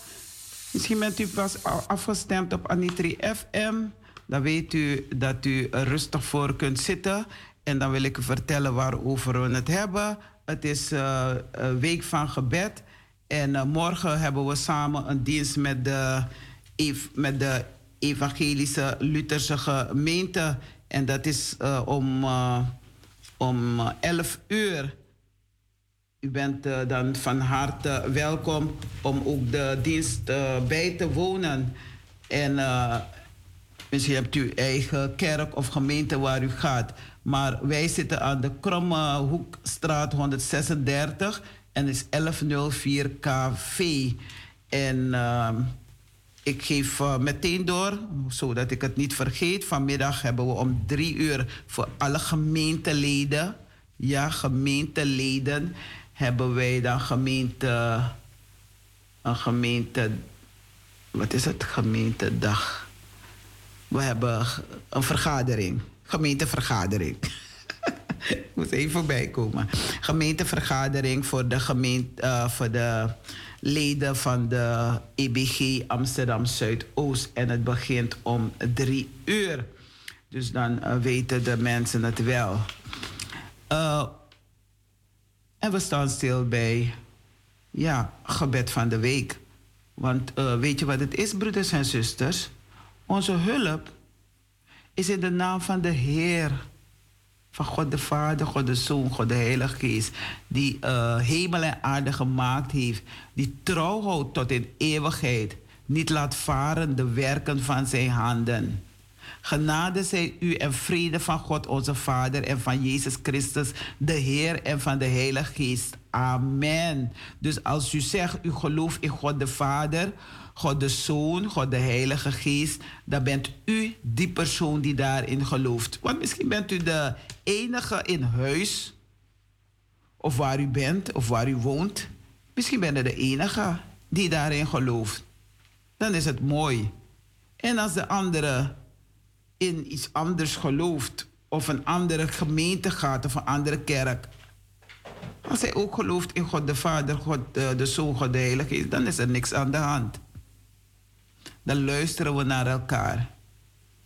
Misschien bent u pas afgestemd op Anitri FM. Dan weet u dat u er rustig voor kunt zitten. En dan wil ik u vertellen waarover we het hebben. Het is uh, een week van gebed. En uh, morgen hebben we samen een dienst met de, met de Evangelische Lutherse gemeente. En dat is uh, om, om 11 uur. U bent uh, dan van harte welkom om ook de dienst uh, bij te wonen. En uh, misschien hebt u eigen kerk of gemeente waar u gaat. Maar wij zitten aan de Kromme Hoekstraat 136 en is 1104 KV. En ik geef meteen door, zodat ik het niet vergeet. Vanmiddag hebben we om drie uur voor alle gemeenteleden. Ja, gemeenteleden hebben wij dan gemeente, een gemeente, wat is het, gemeentedag. We hebben een vergadering, gemeentevergadering. Ik moet even voorbij komen. Gemeentevergadering voor de, gemeente, uh, voor de leden van de EBG Amsterdam Zuidoost. En het begint om drie uur. Dus dan uh, weten de mensen het wel. Uh, en we staan stil bij, ja, gebed van de week. Want uh, weet je wat het is, broeders en zusters? Onze hulp is in de naam van de Heer. Van God de Vader, God de Zoon, God de Heilige Geest. Die uh, hemel en aarde gemaakt heeft. Die trouw houdt tot in eeuwigheid. Niet laat varen de werken van zijn handen. Genade zij u en vrede van God onze Vader en van Jezus Christus, de Heer en van de Heilige Geest. Amen. Dus als u zegt, u gelooft in God de Vader, God de Zoon, God de Heilige Geest, dan bent u die persoon die daarin gelooft. Want misschien bent u de enige in huis, of waar u bent, of waar u woont. Misschien bent u de enige die daarin gelooft. Dan is het mooi. En als de anderen in iets anders gelooft of een andere gemeente gaat of een andere kerk. Als hij ook gelooft in God de Vader, God de, Zoon, God de Heilige Geest, dan is er niks aan de hand. Dan luisteren we naar elkaar.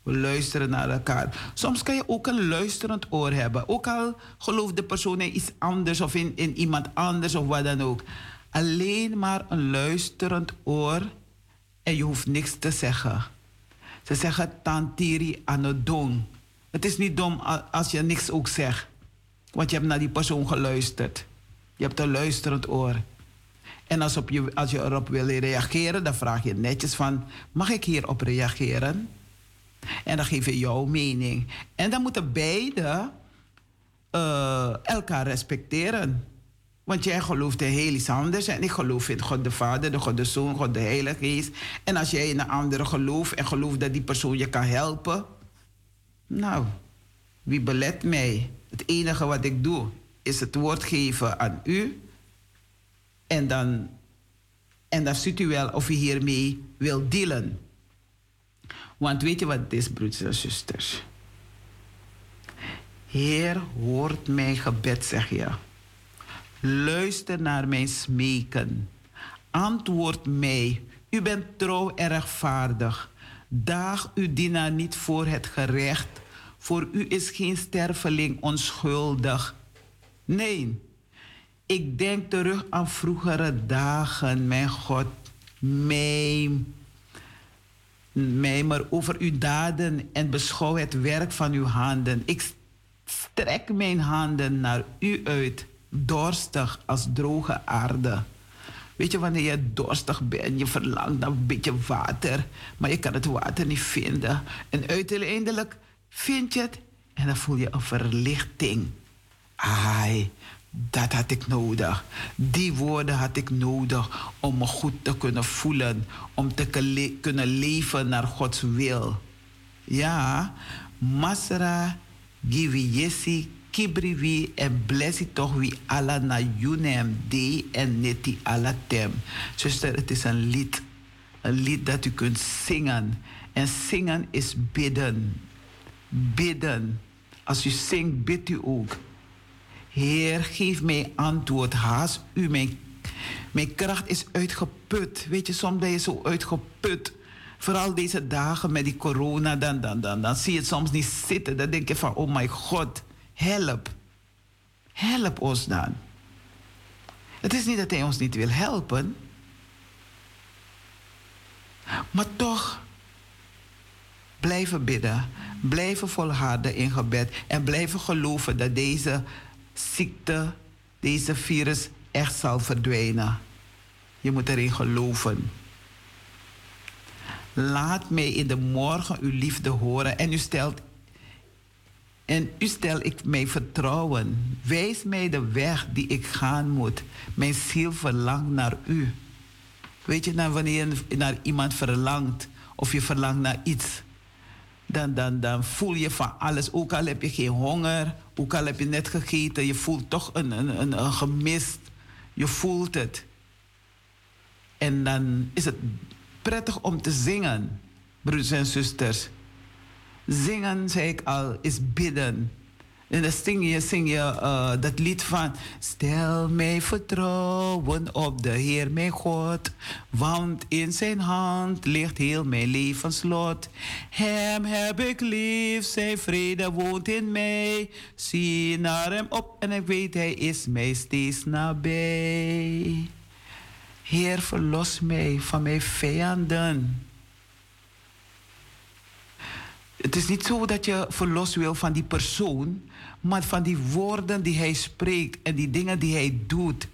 We luisteren naar elkaar. Soms kan je ook een luisterend oor hebben. Ook al gelooft de persoon in iets anders of in, in iemand anders of wat dan ook. Alleen maar een luisterend oor en je hoeft niks te zeggen. Ze zeggen tantiri anodong. Het is niet dom als je niks ook zegt. Want je hebt naar die persoon geluisterd. Je hebt een luisterend oor. En als, op je, als je erop wil reageren, dan vraag je netjes van... mag ik hierop reageren? En dan geef je jouw mening. En dan moeten beide uh, elkaar respecteren. Want jij gelooft in heel iets anders. En ik geloof in God de Vader, de God de Zoon, God de Heilige Geest. En als jij in een andere gelooft en gelooft dat die persoon je kan helpen. Nou, wie belet mij? Het enige wat ik doe is het woord geven aan u. En dan, en dan ziet u wel of u hiermee wil dealen. Want weet je wat het is, broeders en zusters? Heer, hoort mijn gebed, zeg je. Luister naar mijn smeken. Antwoord mij. U bent trouw en rechtvaardig. Daag uw dienaar niet voor het gerecht. Voor u is geen sterveling onschuldig. Nee, ik denk terug aan vroegere dagen, mijn God. Mij, mij maar over uw daden en beschouw het werk van uw handen. Ik strek mijn handen naar u uit dorstig als droge aarde. Weet je, wanneer je dorstig bent, je verlangt naar een beetje water, maar je kan het water niet vinden. En uiteindelijk vind je het en dan voel je een verlichting. Ai, dat had ik nodig. Die woorden had ik nodig om me goed te kunnen voelen, om te kunnen leven naar Gods wil. Ja, Masra, Givi kibriwi en blessi toch wie alla na junem de en neti alla tem. Zuster, het is een lied. Een lied dat u kunt zingen. En zingen is bidden. Bidden. Als u zingt, bidt u ook. Heer, geef mij antwoord. Haast u, mijn, mijn kracht is uitgeput. Weet je, soms ben je zo uitgeput. Vooral deze dagen met die corona, dan, dan, dan, dan zie je het soms niet zitten. Dan denk je van, oh my God, help. Help ons dan. Het is niet dat hij ons niet wil helpen. Maar toch blijven bidden, blijven volharden in gebed en blijven geloven dat deze ziekte, deze virus echt zal verdwijnen. Je moet erin geloven. Laat mij in de morgen uw liefde horen en u stelt en u stel ik mij vertrouwen. Wijs mij de weg die ik gaan moet. Mijn ziel verlangt naar u. Weet je, nou, wanneer je naar iemand verlangt of je verlangt naar iets, dan, dan, dan voel je van alles. Ook al heb je geen honger, ook al heb je net gegeten, je voelt toch een, een, een, een gemist. Je voelt het. En dan is het prettig om te zingen, broeders en zusters. Zingen, zei ik al, is bidden. En dan zing je, zing je uh, dat lied van... Stel mij vertrouwen op de Heer mijn God. Want in zijn hand ligt heel mijn levenslot. Hem heb ik lief, zijn vrede woont in mij. Zie naar hem op en ik weet hij is mij steeds nabij. Heer, verlos mij van mijn vijanden. Het is niet zo dat je verlos wil van die persoon, maar van die woorden die hij spreekt en die dingen die hij doet.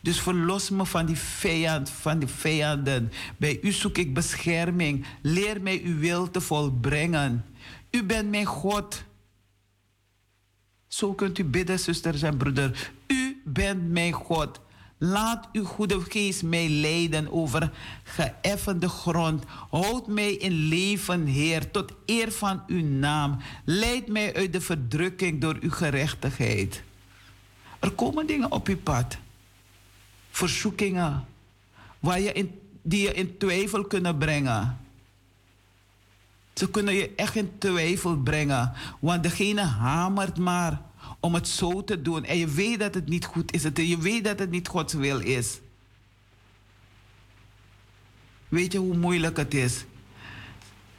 Dus verlos me van die vijand, van die vijanden. Bij u zoek ik bescherming. Leer mij uw wil te volbrengen. U bent mijn God. Zo kunt u bidden, zusters en broeder. U bent mijn God. Laat uw goede geest mij leiden over geëffende grond. Houd mij in leven, Heer, tot eer van uw naam. Leid mij uit de verdrukking door uw gerechtigheid. Er komen dingen op uw pad. Verzoekingen. Waar je in, die je in twijfel kunnen brengen. Ze kunnen je echt in twijfel brengen. Want degene hamert maar om het zo te doen. En je weet dat het niet goed is. Je weet dat het niet Gods wil is. Weet je hoe moeilijk het is?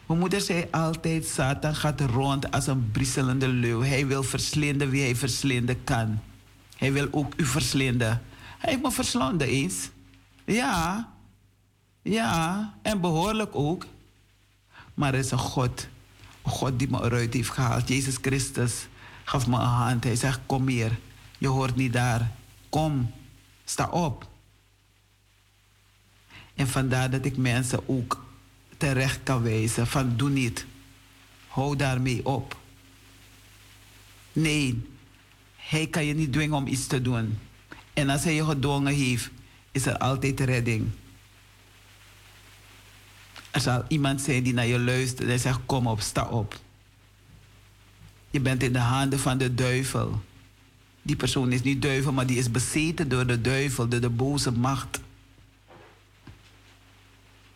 Mijn moeder zei altijd: Satan gaat rond als een brisselende leeuw. Hij wil verslinden wie hij verslinden kan. Hij wil ook u verslinden. Hij heeft me verslonden eens. Ja, ja, en behoorlijk ook. Maar er is een God. Een God die me eruit heeft gehaald. Jezus Christus gaf me een hand. Hij zegt, kom hier. Je hoort niet daar. Kom, sta op. En vandaar dat ik mensen ook terecht kan wijzen van doe niet. Hou daarmee op. Nee, hij kan je niet dwingen om iets te doen. En als hij je gedwongen heeft, is er altijd redding. Er zal iemand zijn die naar je luistert en zegt: Kom op, sta op. Je bent in de handen van de duivel. Die persoon is niet duivel, maar die is bezeten door de duivel, door de boze macht.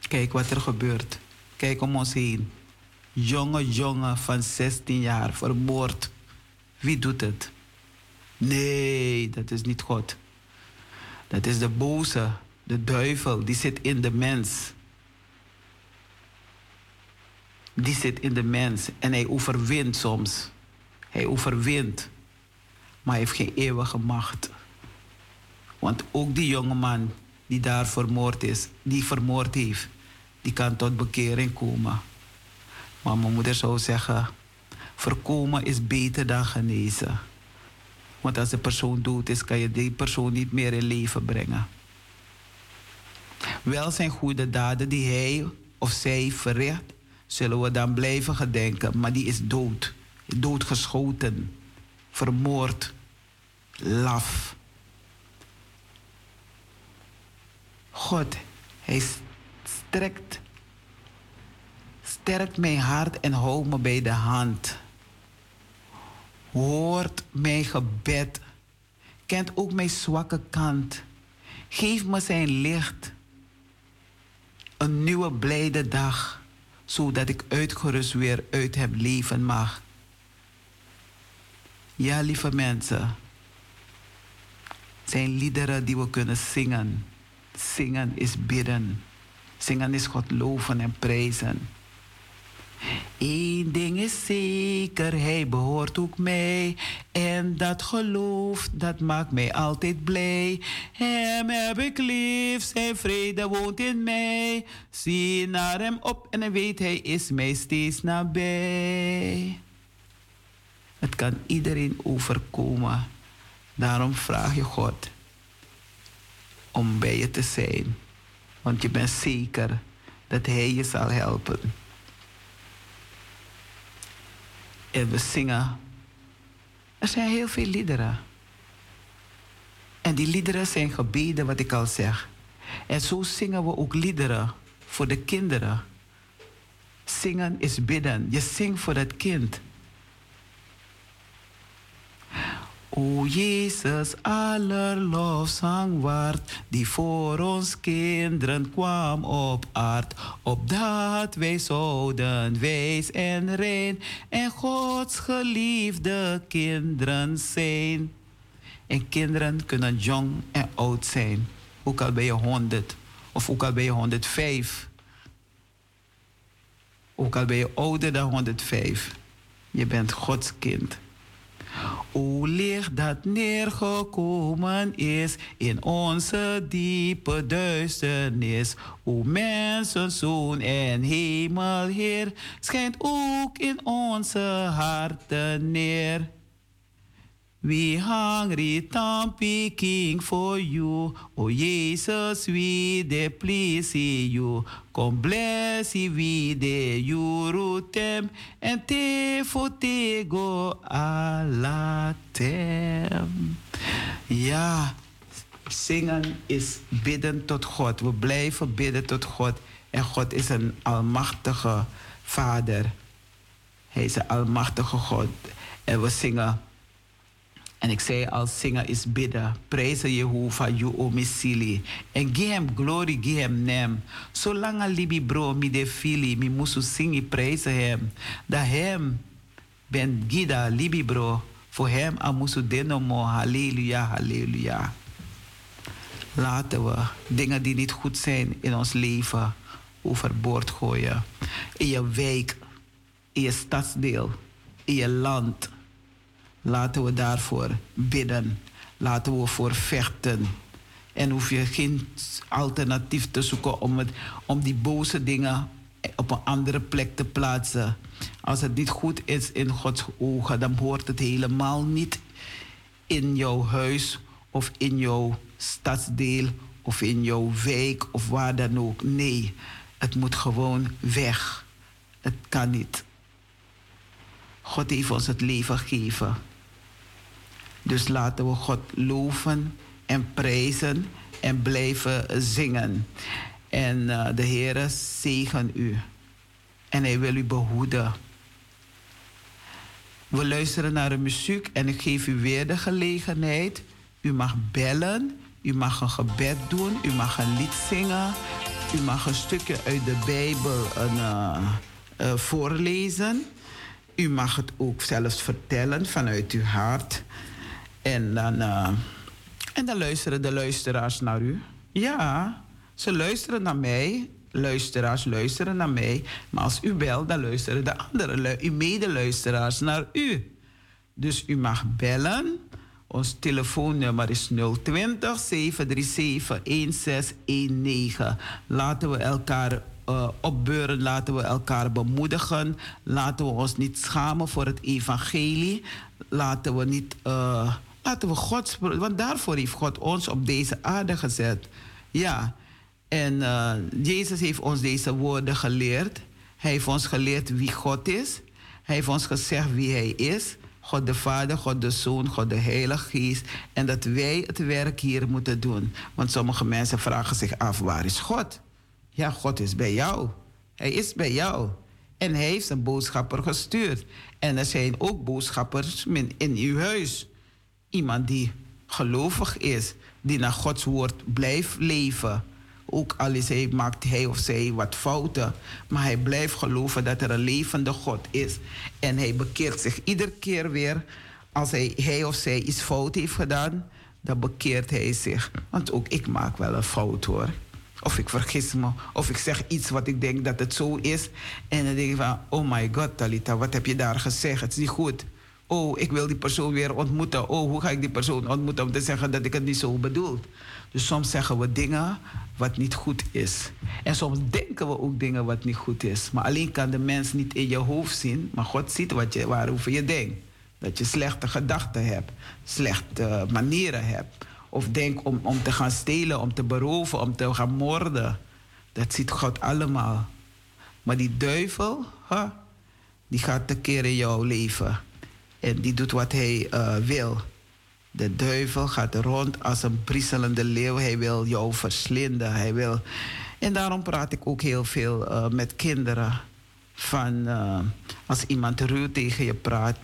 Kijk wat er gebeurt. Kijk om ons heen. Jonge jongen van 16 jaar vermoord. Wie doet het? Nee, dat is niet God. Dat is de boze, de duivel, die zit in de mens. Die zit in de mens en hij overwint soms. Hij overwint, maar heeft geen eeuwige macht. Want ook die jongeman die daar vermoord is, die vermoord heeft, die kan tot bekering komen. Maar mijn moeder zou zeggen, voorkomen is beter dan genezen. Want als de persoon dood is, kan je die persoon niet meer in leven brengen. Wel zijn goede daden die hij of zij verricht, zullen we dan blijven gedenken, maar die is dood doodgeschoten, vermoord, laf. God, hij strekt, sterkt mijn hart en houdt me bij de hand. Hoort mijn gebed, kent ook mijn zwakke kant. Geef me zijn licht, een nieuwe blijde dag, zodat ik uitgerust weer uit hem leven mag. Ja, lieve mensen. zijn liederen die we kunnen zingen. Zingen is bidden. Zingen is God loven en prijzen. Eén ding is zeker, hij behoort ook mij. En dat geloof, dat maakt mij altijd blij. Hem heb ik lief, zijn vrede woont in mij. Zie naar hem op en weet hij is mij steeds nabij. Het kan iedereen overkomen. Daarom vraag je God om bij je te zijn. Want je bent zeker dat Hij je zal helpen. En we zingen. Er zijn heel veel liederen. En die liederen zijn gebeden, wat ik al zeg. En zo zingen we ook liederen voor de kinderen. Zingen is bidden. Je zingt voor het kind. O Jezus, allerlofzang waard, die voor ons kinderen kwam op aard, opdat wij zouden wijs en rein en Gods geliefde kinderen zijn. En kinderen kunnen jong en oud zijn, ook al ben je 100 of ook al ben je 105. Ook al ben je ouder dan 105. Je bent Gods kind. O licht dat neergekomen is in onze diepe duisternis. O mensenzoon en hemelheer, schijnt ook in onze harten neer. We hungry tampi king for you. Oh Jesus, we de please you. Come bless we de jurutem. En te fotego alatem. Ja, zingen is bidden tot God. We blijven bidden tot God. En God is een almachtige Vader. Hij is een almachtige God. En we zingen. En ik zei al, zingen is bidden. Prijzen Jehovah, you o misili. En geef hem glory, geef hem naam. Zolang al libi bro, mi de fili, mi musu zingen, prijzen hem. Dat hem ben gida, libi bro. Voor hem a musu denomo, halleluja, halleluja. Laten we dingen die niet goed zijn in ons leven overboord gooien. In je wijk, in je stadsdeel, in je land Laten we daarvoor bidden. Laten we voor vechten. En hoef je geen alternatief te zoeken om, het, om die boze dingen op een andere plek te plaatsen. Als het niet goed is in Gods ogen, dan hoort het helemaal niet in jouw huis of in jouw stadsdeel of in jouw wijk of waar dan ook. Nee, het moet gewoon weg. Het kan niet. God heeft ons het leven gegeven. Dus laten we God loven en prijzen en blijven zingen. En uh, de Heer zegen u. En hij wil u behoeden. We luisteren naar de muziek en ik geef u weer de gelegenheid. U mag bellen, u mag een gebed doen, u mag een lied zingen, u mag een stukje uit de Bijbel uh, uh, voorlezen. U mag het ook zelfs vertellen vanuit uw hart. En dan, uh, en dan luisteren de luisteraars naar u. Ja, ze luisteren naar mij. Luisteraars luisteren naar mij. Maar als u belt, dan luisteren de andere, uw medeluisteraars naar u. Dus u mag bellen. Ons telefoonnummer is 020 737 1619. Laten we elkaar uh, opbeuren, laten we elkaar bemoedigen. Laten we ons niet schamen voor het evangelie. Laten we niet. Uh, Laten we God, want daarvoor heeft God ons op deze aarde gezet. Ja, en uh, Jezus heeft ons deze woorden geleerd. Hij heeft ons geleerd wie God is. Hij heeft ons gezegd wie Hij is. God de Vader, God de Zoon, God de Heilige Geest. En dat wij het werk hier moeten doen. Want sommige mensen vragen zich af, waar is God? Ja, God is bij jou. Hij is bij jou. En hij heeft een boodschapper gestuurd. En er zijn ook boodschappers in uw huis iemand die gelovig is, die naar Gods woord blijft leven. Ook al hij, maakt hij of zij wat fouten, maar hij blijft geloven dat er een levende God is. En hij bekeert zich iedere keer weer als hij, hij of zij iets fout heeft gedaan. dan bekeert hij zich. Want ook ik maak wel een fout hoor. Of ik vergis me. Of ik zeg iets wat ik denk dat het zo is. En dan denk ik van, oh my god Talita, wat heb je daar gezegd? Het is niet goed. Oh, ik wil die persoon weer ontmoeten. Oh, hoe ga ik die persoon ontmoeten om te zeggen dat ik het niet zo bedoel? Dus soms zeggen we dingen wat niet goed is. En soms denken we ook dingen wat niet goed is. Maar alleen kan de mens niet in je hoofd zien, maar God ziet wat je, waarover je denkt. Dat je slechte gedachten hebt, slechte manieren hebt. Of denk om, om te gaan stelen, om te beroven, om te gaan moorden. Dat ziet God allemaal. Maar die duivel, huh, die gaat tekeer in jouw leven. En die doet wat hij uh, wil. De duivel gaat rond als een briezelende leeuw. Hij wil jou verslinden. Hij wil... En daarom praat ik ook heel veel uh, met kinderen. Van uh, als iemand ruw tegen je praat,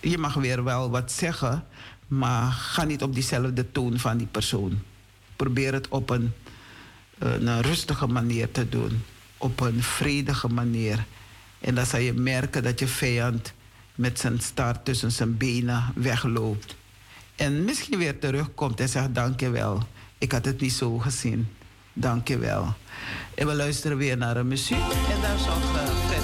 je mag weer wel wat zeggen, maar ga niet op diezelfde toon van die persoon. Probeer het op een, een rustige manier te doen, op een vredige manier. En dan zal je merken dat je vijand met zijn staart tussen zijn benen wegloopt. En misschien weer terugkomt en zegt dankjewel. Ik had het niet zo gezien. Dankjewel. En we luisteren weer naar een muziek. En daar zal Fred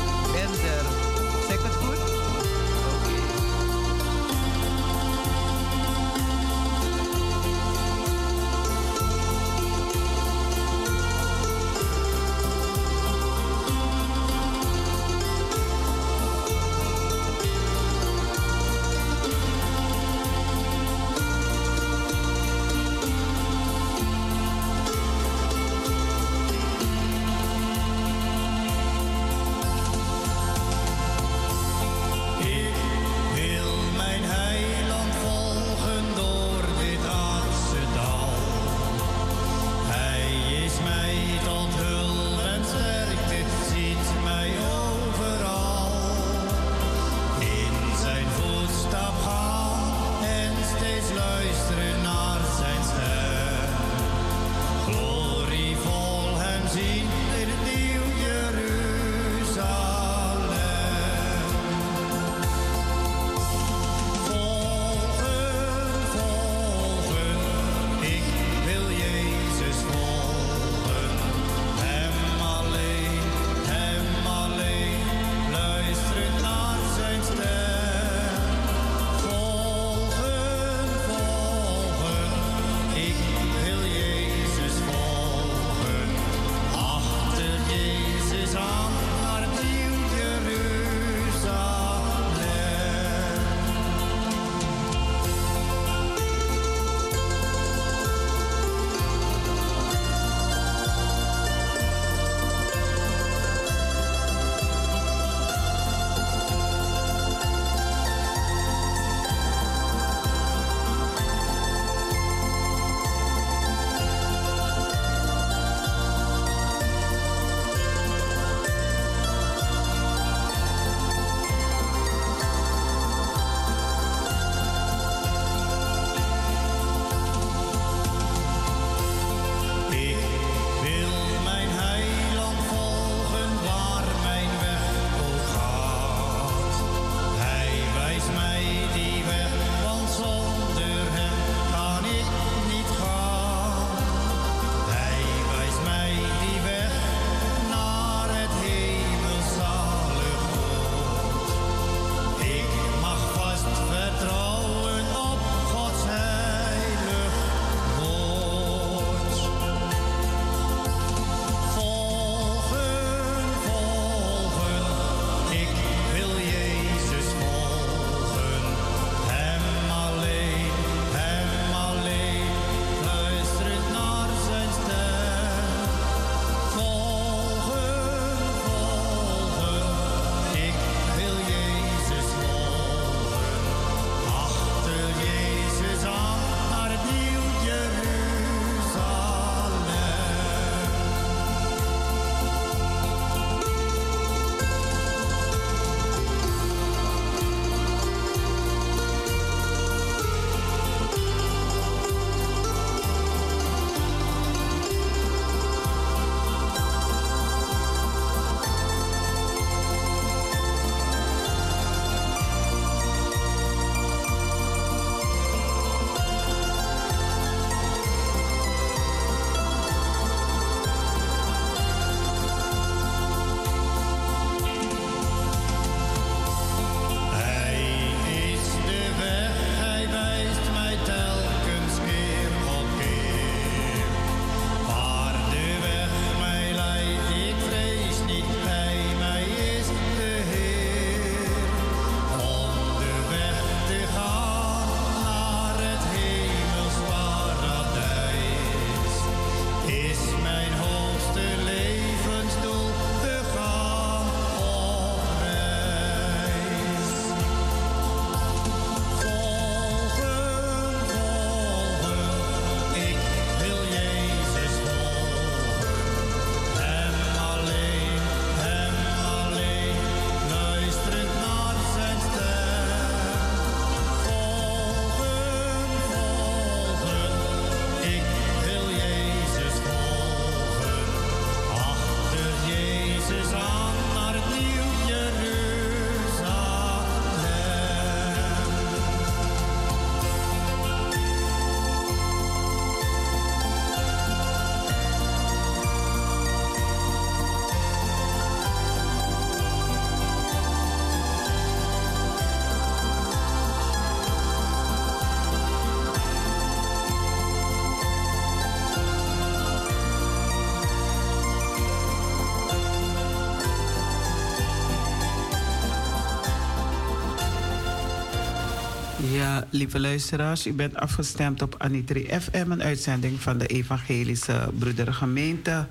lieve luisteraars, u bent afgestemd op Anitri FM, een uitzending van de Evangelische Broedergemeente.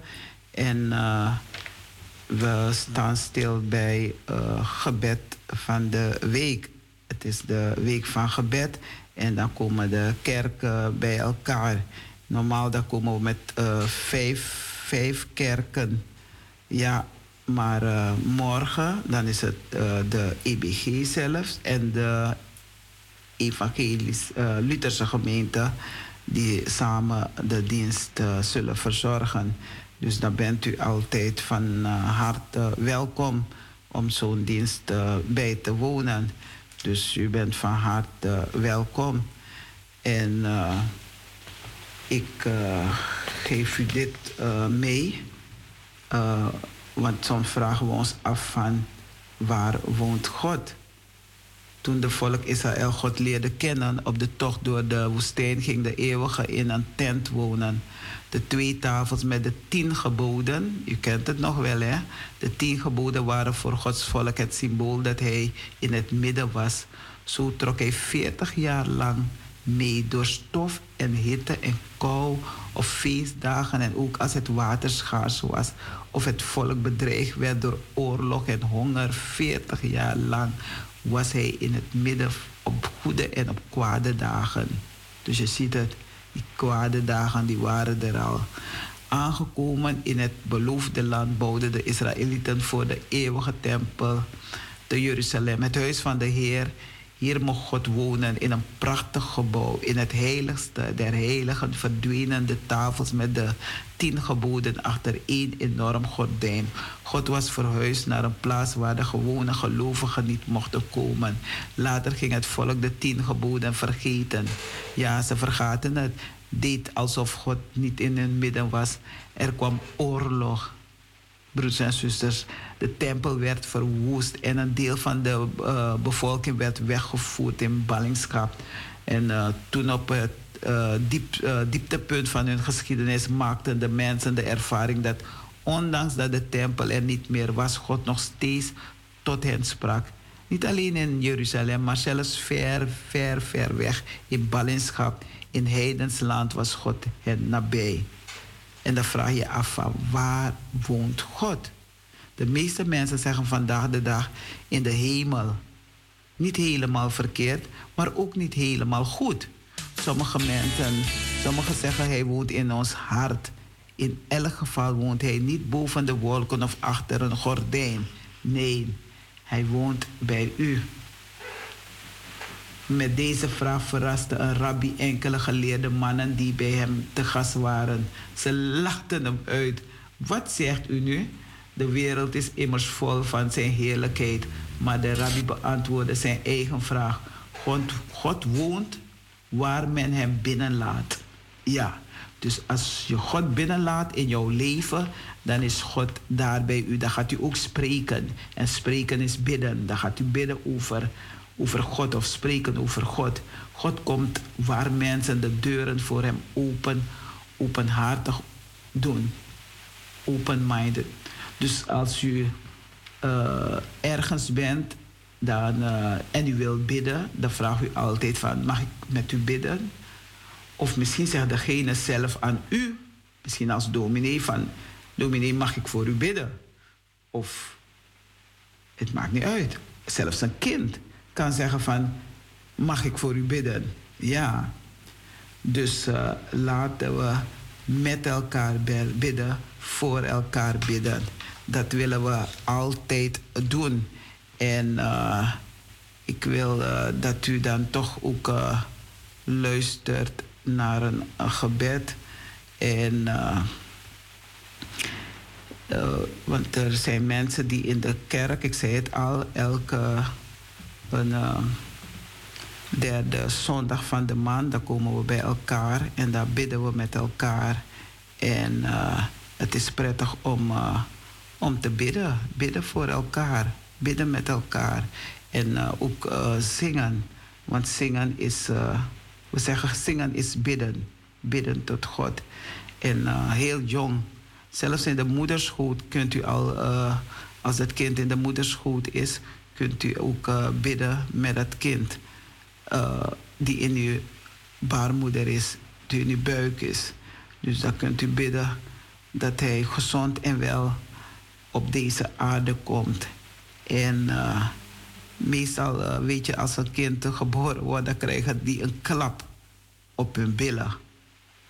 En uh, we staan stil bij uh, gebed van de week. Het is de week van gebed en dan komen de kerken bij elkaar. Normaal dan komen we met uh, vijf, vijf kerken. Ja, maar morgen dan is het de EBG zelfs en de evangelisch uh, Lutherse gemeente die samen de dienst uh, zullen verzorgen. Dus dan bent u altijd van uh, harte welkom om zo'n dienst bij te wonen. Dus u bent van harte welkom. En ik geef u dit mee. want soms vragen we ons af van waar woont God? Toen de volk Israël God leerde kennen op de tocht door de woestijn, ging de eeuwige in een tent wonen. De twee tafels met de tien geboden, u kent het nog wel hè. De tien geboden waren voor Gods volk het symbool dat hij in het midden was. Zo trok hij veertig jaar lang mee door stof en hitte en kou of feestdagen en ook als het water schaars was of het volk bedreigd werd door oorlog en honger. Veertig jaar lang was hij in het midden op goede en op kwade dagen. Dus je ziet het, die kwade dagen die waren er al. Aangekomen in het beloofde land bouwden de Israëlieten voor de eeuwige tempel te Jeruzalem, het huis van de Heer hier mocht God wonen in een prachtig gebouw. In het heiligste der heiligen verdwenen de tafels met de tien geboden achter één enorm gordijn. God was verhuisd naar een plaats waar de gewone gelovigen niet mochten komen. Later ging het volk de tien geboden vergeten. Ja, ze vergaten het. Deed alsof God niet in hun midden was. Er kwam oorlog broeders en zusters, de tempel werd verwoest en een deel van de uh, bevolking werd weggevoerd in ballingschap. En uh, toen op het uh, diep, dieptepunt van hun geschiedenis maakten de mensen de ervaring dat ondanks dat de tempel er niet meer was, God nog steeds tot hen sprak. Niet alleen in Jeruzalem, maar zelfs ver, ver, ver weg in ballingschap. In heidens land was God hen nabij. En dan vraag je af van waar woont God? De meeste mensen zeggen vandaag de dag in de hemel. Niet helemaal verkeerd, maar ook niet helemaal goed. Sommige mensen, sommigen zeggen hij woont in ons hart. In elk geval woont hij niet boven de wolken of achter een gordijn. Nee, hij woont bij u. Met deze vraag verraste een rabbi enkele geleerde mannen die bij hem te gast waren. Ze lachten hem uit. Wat zegt u nu? De wereld is immers vol van zijn heerlijkheid. Maar de rabbi beantwoordde zijn eigen vraag. God, God woont waar men hem binnenlaat. Ja, dus als je God binnenlaat in jouw leven, dan is God daar bij u. Dan gaat u ook spreken. En spreken is bidden. Dan gaat u bidden over over God of spreken over God. God komt waar mensen de deuren voor hem open, openhartig doen. Open-minded. Dus als u uh, ergens bent dan, uh, en u wilt bidden, dan vraagt u altijd van, mag ik met u bidden? Of misschien zegt degene zelf aan u, misschien als dominee van, dominee mag ik voor u bidden? Of het maakt niet uit, zelfs een kind kan zeggen van, mag ik voor u bidden? Ja. Dus uh, laten we met elkaar bidden, voor elkaar bidden. Dat willen we altijd doen. En uh, ik wil uh, dat u dan toch ook luistert naar een, een gebed. En want er zijn mensen die in de kerk, ik zei het al, elke een derde zondag van de maand. Dan komen we bij elkaar en dan bidden we met elkaar. En uh, het is prettig om, uh, om te bidden. Bidden voor elkaar. Bidden met elkaar. En ook zingen. Want zingen is, we zeggen zingen is bidden. Bidden tot God. En heel jong. Zelfs in de moederschoot kunt u al, als het kind in de moederschoot is, kunt u ook uh, bidden met het kind. uh, die in uw baarmoeder is, die in uw buik is. Dus dan kunt u bidden dat hij gezond en wel op deze aarde komt. En uh, meestal weet je, als een kind geboren wordt, dan krijgen die een klap op hun billen.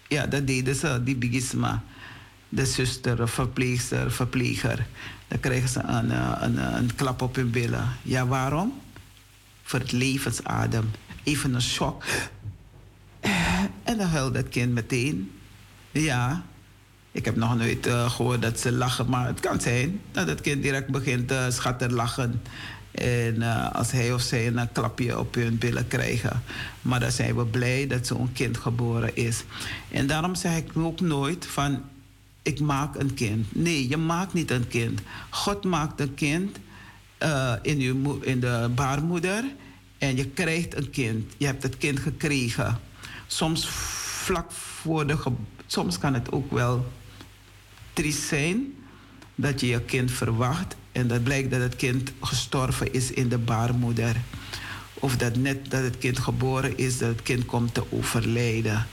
Ja, dat deden ze, die bigisma. De zuster, verpleegster, verpleger. Dan krijgen ze een, eh, een, een klap op hun billen. Ja, waarom? Voor het levensadem. Even een shock. En dan huilt dat kind meteen. Ja, ik heb nog nooit uh, gehoord dat ze lachen, maar het kan zijn dat het kind direct begint te uh, schatterlachen. En als hij of zij een klapje op hun billen krijgen. Maar dan zijn we blij dat zo'n kind geboren is. En daarom zeg ik ook nooit van ik maak een kind. Nee, je maakt niet een kind. God maakt een kind uh, in, uw, in de baarmoeder. En je krijgt een kind. Je hebt het kind gekregen. Soms vlak voor de Soms kan het ook wel triest zijn dat je je kind verwacht en dat blijkt dat het kind gestorven is in de baarmoeder. Of dat net dat het kind geboren is, dat het kind komt te overlijden.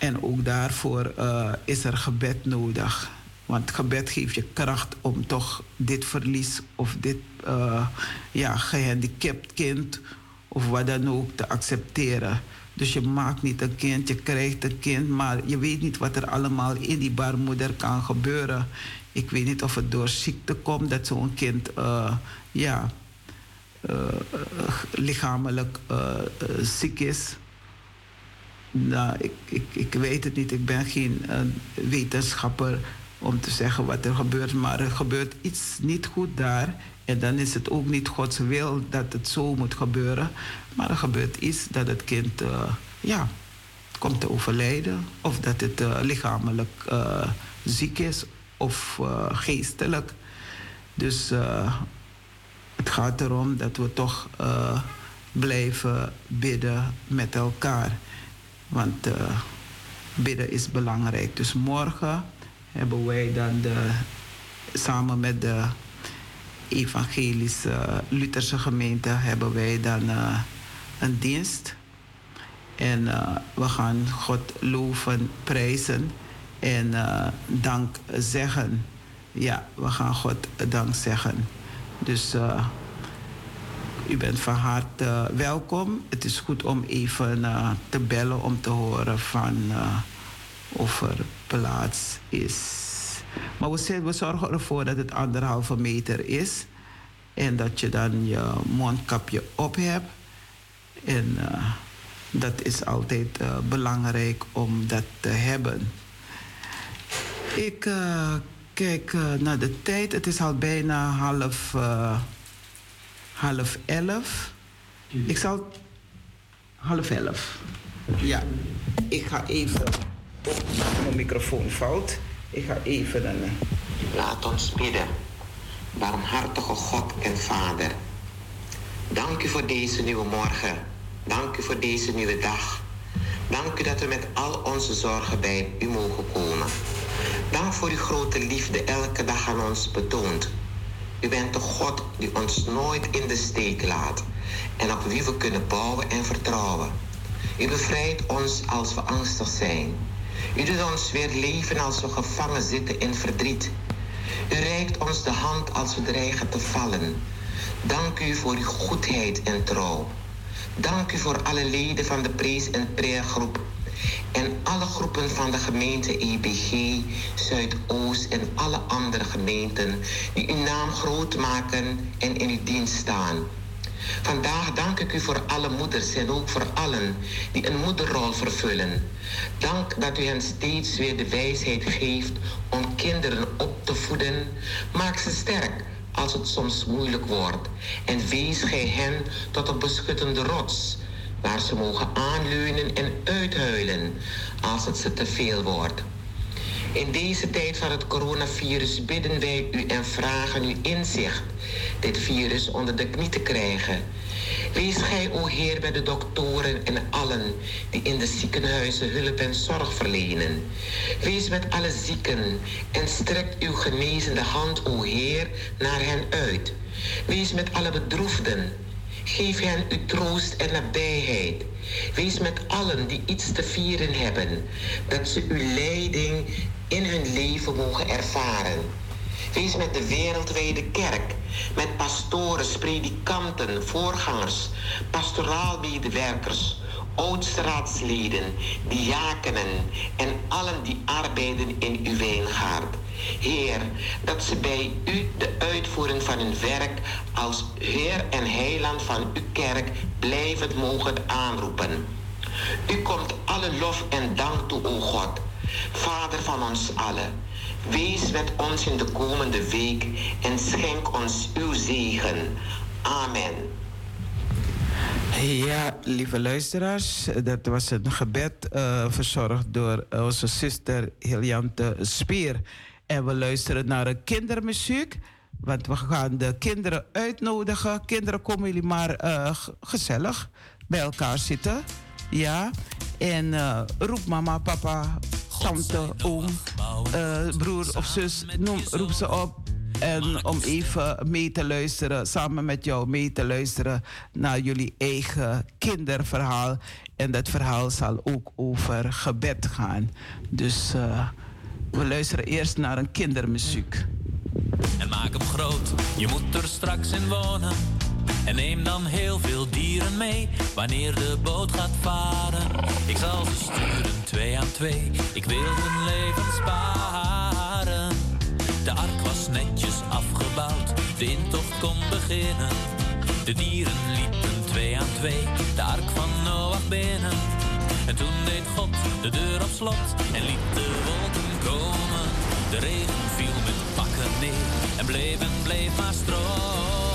En ook daarvoor uh, is er gebed nodig. Want gebed geeft je kracht om toch dit verlies of dit uh, ja, gehandicapt kind of wat dan ook te accepteren. Dus je maakt niet een kind, je krijgt een kind, maar je weet niet wat er allemaal in die baarmoeder kan gebeuren. Ik weet niet of het door ziekte komt dat zo'n kind uh, ja, lichamelijk ziek is. Nou, ik, ik, ik weet het niet. Ik ben geen wetenschapper om te zeggen wat er gebeurt. Maar er gebeurt iets niet goed daar. En dan is het ook niet Gods wil dat het zo moet gebeuren. Maar er gebeurt iets dat het kind uh, ja, komt te overlijden. Of dat het uh, lichamelijk ziek is of geestelijk. Dus het gaat erom dat we toch blijven bidden met elkaar. Want bidden is belangrijk. Dus morgen hebben wij dan de, samen met de evangelische Lutherse gemeente hebben wij dan uh, een dienst. En uh, we gaan God loven, prijzen en uh, dank zeggen. Ja, we gaan God dank zeggen. Dus u bent van harte welkom. Het is goed om even te bellen om te horen van of er plaats is. Maar we, we zorgen ervoor dat het anderhalve meter is. En dat je dan je mondkapje op hebt. En dat is altijd belangrijk om dat te hebben. Ik kijk naar de tijd. Het is al bijna half, half elf. Ik zal. Half elf. Ja, ik ga even. Mijn microfoon fout. Ik ga even dan. Laat ons bidden. Barmhartige God en Vader. Dank u voor deze nieuwe morgen. Dank u voor deze nieuwe dag. Dank u dat we met al onze zorgen bij u mogen komen. Dank voor uw grote liefde elke dag aan ons betoont. U bent de God die ons nooit in de steek laat en op wie we kunnen bouwen en vertrouwen. U bevrijdt ons als we angstig zijn. U doet ons weer leven als we gevangen zitten in verdriet. U reikt ons de hand als we dreigen te vallen. Dank u voor uw goedheid en trouw. Dank u voor alle leden van de Prees- en Praergroep en alle groepen van de gemeente EBG, Zuidoost en alle andere gemeenten die uw naam groot maken en in uw dienst staan. Vandaag dank ik u voor alle moeders en ook voor allen die een moederrol vervullen. Dank dat u hen steeds weer de wijsheid geeft om kinderen op te voeden. Maak ze sterk als het soms moeilijk wordt. En wees gij hen tot een beschuttende rots waar ze mogen aanleunen en uithuilen als het ze te veel wordt. In deze tijd van het coronavirus bidden wij u en vragen u inzicht dit virus onder de knie te krijgen. Wees gij, o Heer, bij de doktoren en allen die in de ziekenhuizen hulp en zorg verlenen. Wees met alle zieken en strekt uw genezende hand, o Heer, naar hen uit. Wees met alle bedroefden Geef hen uw troost en nabijheid. Wees met allen die iets te vieren hebben, dat ze uw leiding in hun leven mogen ervaren. Wees met de wereldwijde kerk, met pastoren, predikanten, voorgangers, pastoraalmedewerkers, oudstraatsleden, diakenen en allen die arbeiden in uw wijngaard. Heer, dat ze bij u de uitvoering van hun werk als Heer en Heiland van uw kerk blijven mogen aanroepen. U komt alle lof en dank toe, o God, Vader van ons allen. Wees met ons in de komende week en schenk ons uw zegen. Amen. Ja, lieve luisteraars, dat was een gebed uh, verzorgd door onze zuster Heliante Spier. En we luisteren naar een kindermuziek. Want we gaan de kinderen uitnodigen. Kinderen, komen jullie maar uh, gezellig bij elkaar zitten. Ja. En uh, roep mama, papa, tante, oom, uh, broer of zus. Noem, roep ze op. En om even mee te luisteren, samen met jou mee te luisteren naar jullie eigen kinderverhaal. En dat verhaal zal ook over gebed gaan. Dus we luisteren eerst naar een kindermuziek. En maak hem groot, je moet er straks in wonen. En neem dan heel veel dieren mee wanneer de boot gaat varen. Ik zal ze sturen twee aan twee, ik wil hun leven sparen. De ark was netjes afgebouwd, de intocht kon beginnen. De dieren liepen twee aan twee, de ark van Noach binnen. En toen deed God de deur op slot en liet de wolken De regen viel met pakken neer en bleef en bleef maar stromen.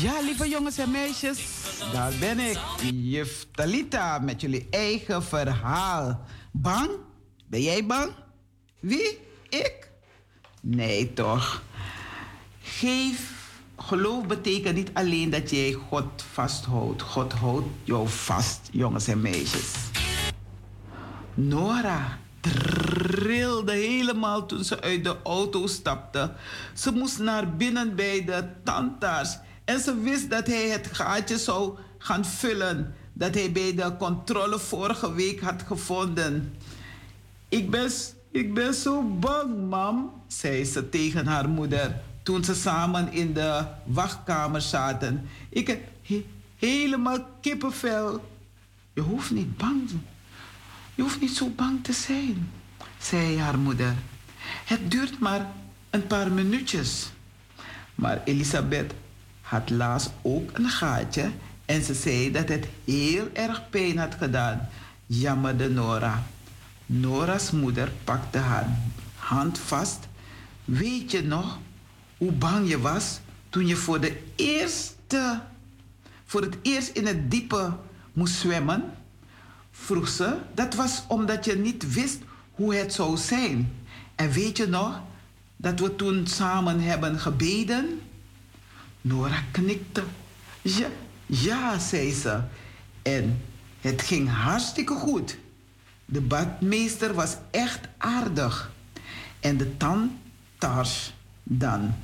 Ja, lieve jongens en meisjes, daar ben ik. Juf Talita met jullie eigen verhaal. Bang? Ben jij bang? Wie? Ik? Nee, toch? Geef. Geloof betekent niet alleen dat jij God vasthoudt. God houdt jou vast, jongens en meisjes. Nora trilde helemaal toen ze uit de auto stapte. Ze moest naar binnen bij de tandarts. En ze wist dat hij het gaatje zou gaan vullen dat hij bij de controle vorige week had gevonden. Ik ben, ik ben zo bang, mam, zei ze tegen haar moeder toen ze samen in de wachtkamer zaten. Ik heb helemaal kippenvel. Je hoeft niet bang Je hoeft niet zo bang te zijn, zei haar moeder. Het duurt maar een paar minuutjes. Maar Elisabeth had laatst ook een gaatje en ze zei dat het heel erg pijn had gedaan. Jammerde Nora. Nora's moeder pakte haar hand vast. Weet je nog hoe bang je was toen je voor de eerste, voor het eerst in het diepe moest zwemmen? Vroeg ze. Dat was omdat je niet wist hoe het zou zijn. En weet je nog dat we toen samen hebben gebeden? Nora knikte. Ja, ja, zei ze. En het ging hartstikke goed. De badmeester was echt aardig. En de tantars dan.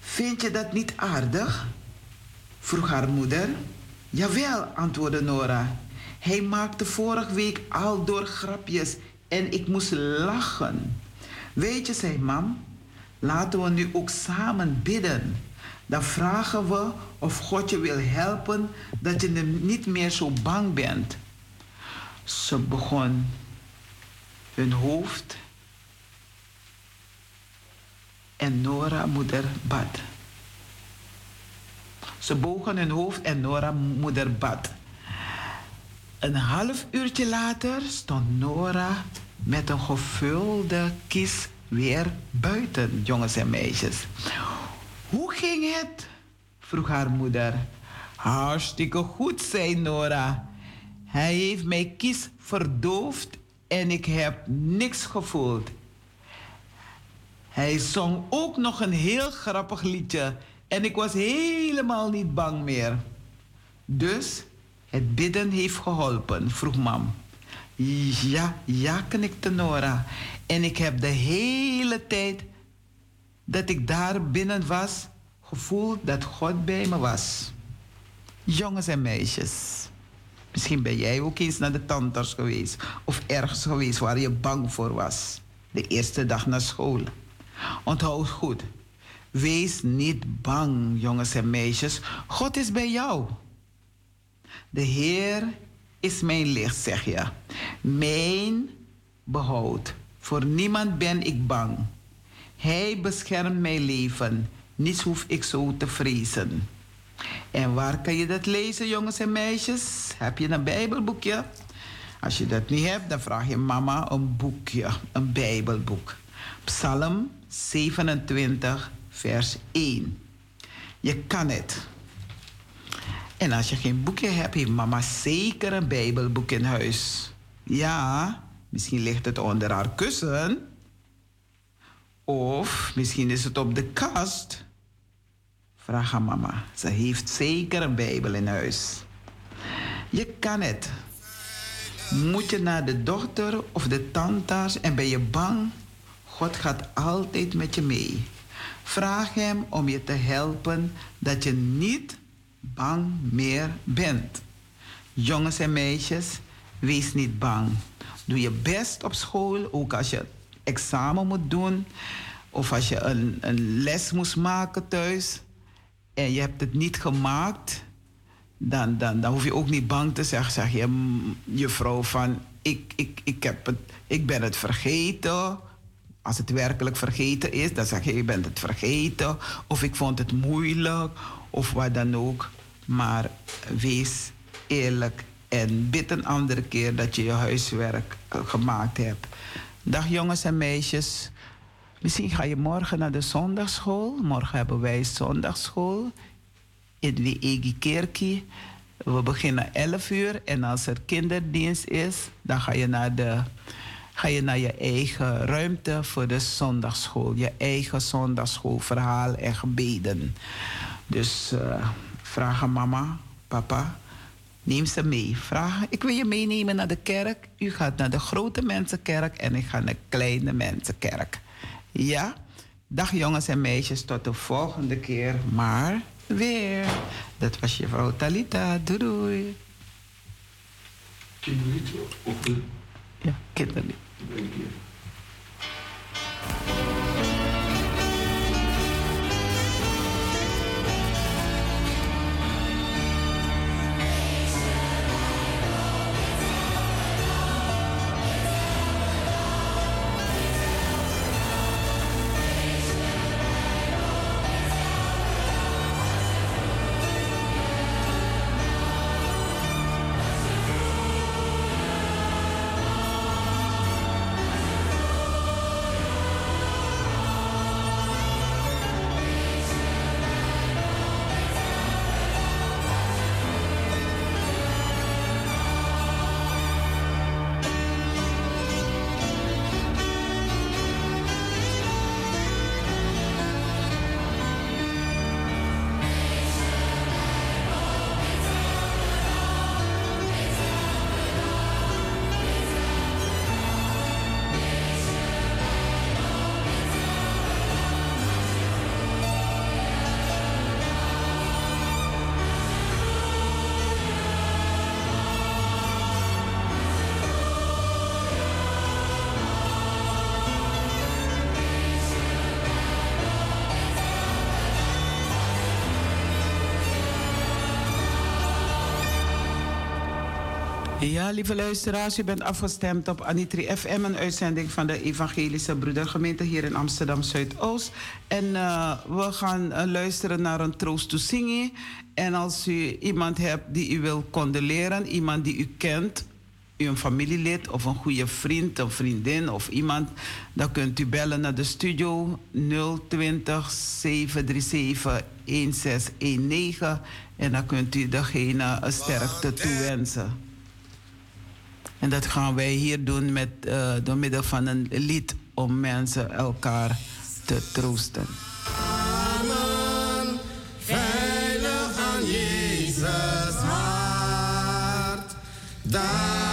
Vind je dat niet aardig? vroeg haar moeder. Jawel, antwoordde Nora. Hij maakte vorige week al door grapjes en ik moest lachen. Weet je, zei mam, laten we nu ook samen bidden. Dan vragen we of God je wil helpen dat je niet meer zo bang bent. Ze begon hun hoofd en Nora moeder bad. Ze bogen hun hoofd en Nora moeder bad. Een half uurtje later stond Nora met een gevulde kist weer buiten, jongens en meisjes. Hoe ging het? vroeg haar moeder. Hartstikke goed, zei Nora. Hij heeft mijn kies verdoofd en ik heb niks gevoeld. Hij zong ook nog een heel grappig liedje en ik was helemaal niet bang meer. Dus het bidden heeft geholpen, vroeg mam. Ja, ja, knikte Nora. En ik heb de hele tijd dat ik daar binnen was, gevoeld dat God bij me was. Jongens en meisjes, misschien ben jij ook eens naar de tandarts geweest of ergens geweest waar je bang voor was. De eerste dag naar school. Onthoud goed, wees niet bang, jongens en meisjes. God is bij jou. De Heer is mijn licht, zeg je. Mijn behoud. Voor niemand ben ik bang. Hij beschermt mijn leven. Niets hoef ik zo te vrezen. En waar kan je dat lezen, jongens en meisjes? Heb je een Bijbelboekje? Als je dat niet hebt, dan vraag je mama een boekje, een Bijbelboek. Psalm 27, vers 1. Je kan het. En als je geen boekje hebt, heeft mama zeker een Bijbelboek in huis. Ja, misschien ligt het onder haar kussen. Of misschien is het op de kast. Vraag aan mama. Ze heeft zeker een Bijbel in huis. Je kan het. Moet je naar de dochter of de tandarts en ben je bang? God gaat altijd met je mee. Vraag hem om je te helpen dat je niet bang meer bent. Jongens en meisjes, wees niet bang. Doe je best op school, ook als je examen moet doen of als je een, een les moest maken thuis en je hebt het niet gemaakt, dan, dan, dan hoef je ook niet bang te zeggen. Zeg je vrouw van, ik, ik, ik, heb het, ik ben het vergeten. Als het werkelijk vergeten is, dan zeg je, je bent het vergeten. Of ik vond het moeilijk, of wat dan ook. Maar wees eerlijk en bid een andere keer dat je je huiswerk eh, gemaakt hebt. Dag jongens en meisjes. Misschien ga je morgen naar de zondagschool. Morgen hebben wij zondagschool in de Egi. We beginnen 11 uur en als er kinderdienst is, dan ga je naar, de, ga je naar je eigen ruimte voor de zondagschool. Je eigen zondagschoolverhaal en gebeden. Dus uh, vraag aan mama, papa, neem ze mee. Vraag, ik wil je meenemen naar de kerk. U gaat naar de grote mensenkerk en ik ga naar de kleine mensenkerk. Ja? Dag jongens en meisjes, tot de volgende keer. Maar weer. Dat was je vrouw Talita. Doei doei. Kinderlied of... Ja, kinderlied. Ja, lieve luisteraars, u bent afgestemd op Anitri FM, een uitzending van de Evangelische Broedergemeente hier in Amsterdam Zuidoost. En uh, we gaan uh, luisteren naar een troost to zingen. En als u iemand hebt die u wil condoleren, iemand die u kent, een familielid of een goede vriend, een vriendin of iemand, dan kunt u bellen naar de studio 020 737 1619 en dan kunt u degene een sterkte toewensen. En dat gaan wij hier doen met, uh, door middel van een lied om mensen elkaar te troosten. Amen. Veilig aan Jezus hart. Daar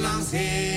lancée.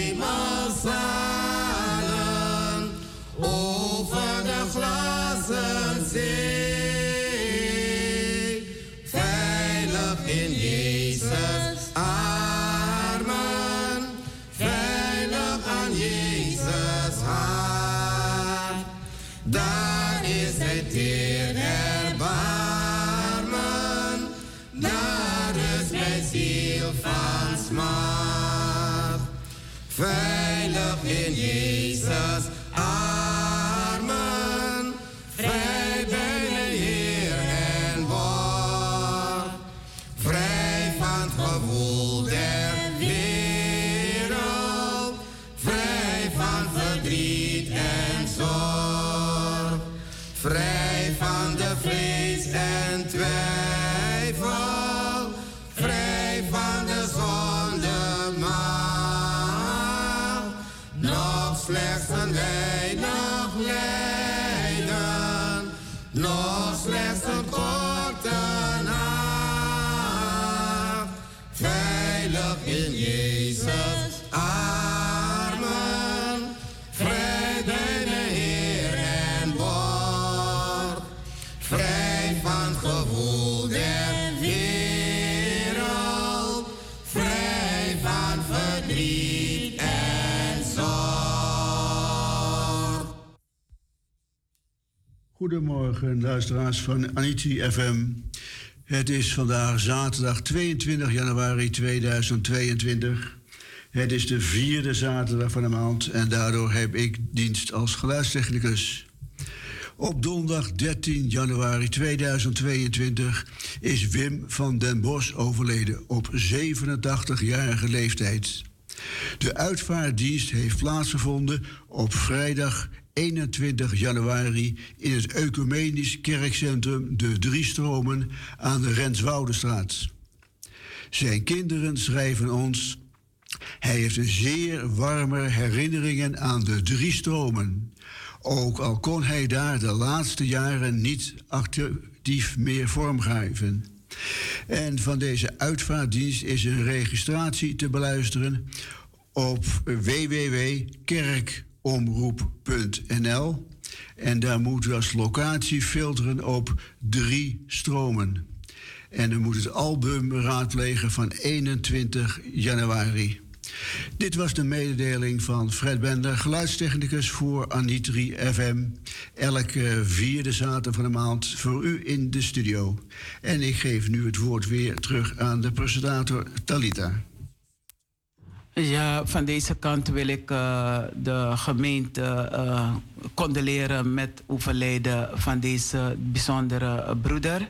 Goedemorgen, luisteraars van Aniti FM. Het is vandaag zaterdag 22 januari 2022. Het is de vierde zaterdag van de maand en daardoor heb ik dienst als geluidstechnicus. Op donderdag 13 januari 2022 is Wim van den Bos overleden op 87-jarige leeftijd. De uitvaartdienst heeft plaatsgevonden op vrijdag 21 januari in het Ecumenisch Kerkcentrum De Drie Stromen aan de Renswoudestraat. Zijn kinderen schrijven ons. Hij heeft zeer warme herinneringen aan de Drie Stromen. Ook al kon hij daar de laatste jaren niet actief meer vormgeven. En van deze uitvaartdienst is een registratie te beluisteren op www.kerkomroep.nl. En daar moet u als locatie filteren op drie stromen. En u moet het album raadplegen van 21 januari. Dit was de mededeling van Fred Bender, geluidstechnicus voor Anitri FM. Elke vierde zaterdag van de maand voor u in de studio. En ik geef nu het woord weer terug aan de presentator Talita. Ja, van deze kant wil ik uh, de gemeente uh, condoleren met overlijden van deze bijzondere broeder.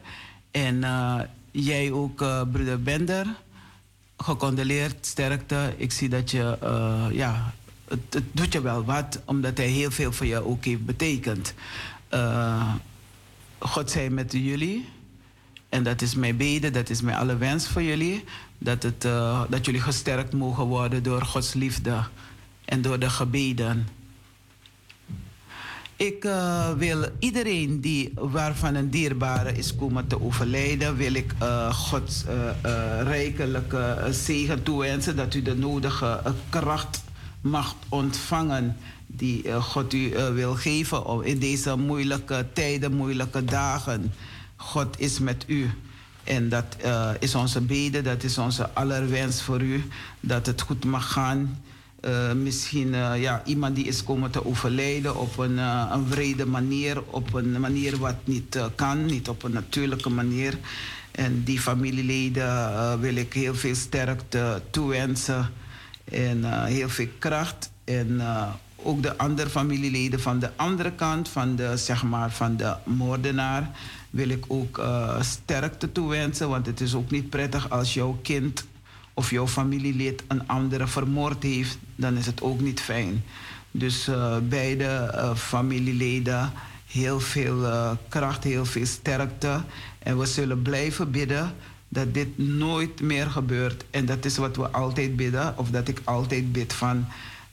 En uh, jij ook, broeder Bender, gecondoleerd, sterkte. Ik zie dat je, ja, het, het, doet je wel wat, omdat hij heel veel voor je ook heeft betekend. God zij met jullie. En dat is mijn bede, dat is mijn alle wens voor jullie. Dat, het, uh, dat jullie gesterkt mogen worden door Gods liefde en door de gebeden. Ik uh, wil iedereen die, waarvan een dierbare is komen te overlijden, wil ik uh, Gods rijkelijke zegen toewensen. Dat u de nodige kracht mag ontvangen die God u wil geven in deze moeilijke tijden, moeilijke dagen. God is met u. En dat uh, is onze bede, dat is onze allerwens voor u. Dat het goed mag gaan. misschien ja, iemand die is komen te overlijden op een, een vrede manier. Op een manier wat niet kan, niet op een natuurlijke manier. En die familieleden wil ik heel veel sterkte toewensen. En heel veel kracht. En ook de andere familieleden van de andere kant, van de, zeg maar, van de moordenaar, wil ik ook uh, sterkte toewensen. Want het is ook niet prettig als jouw kind of jouw familielid een andere vermoord heeft, dan is het ook niet fijn. Dus uh, beide uh, familieleden heel veel kracht, heel veel sterkte. En we zullen blijven bidden dat dit nooit meer gebeurt. En dat is wat we altijd bidden, of dat ik altijd bid van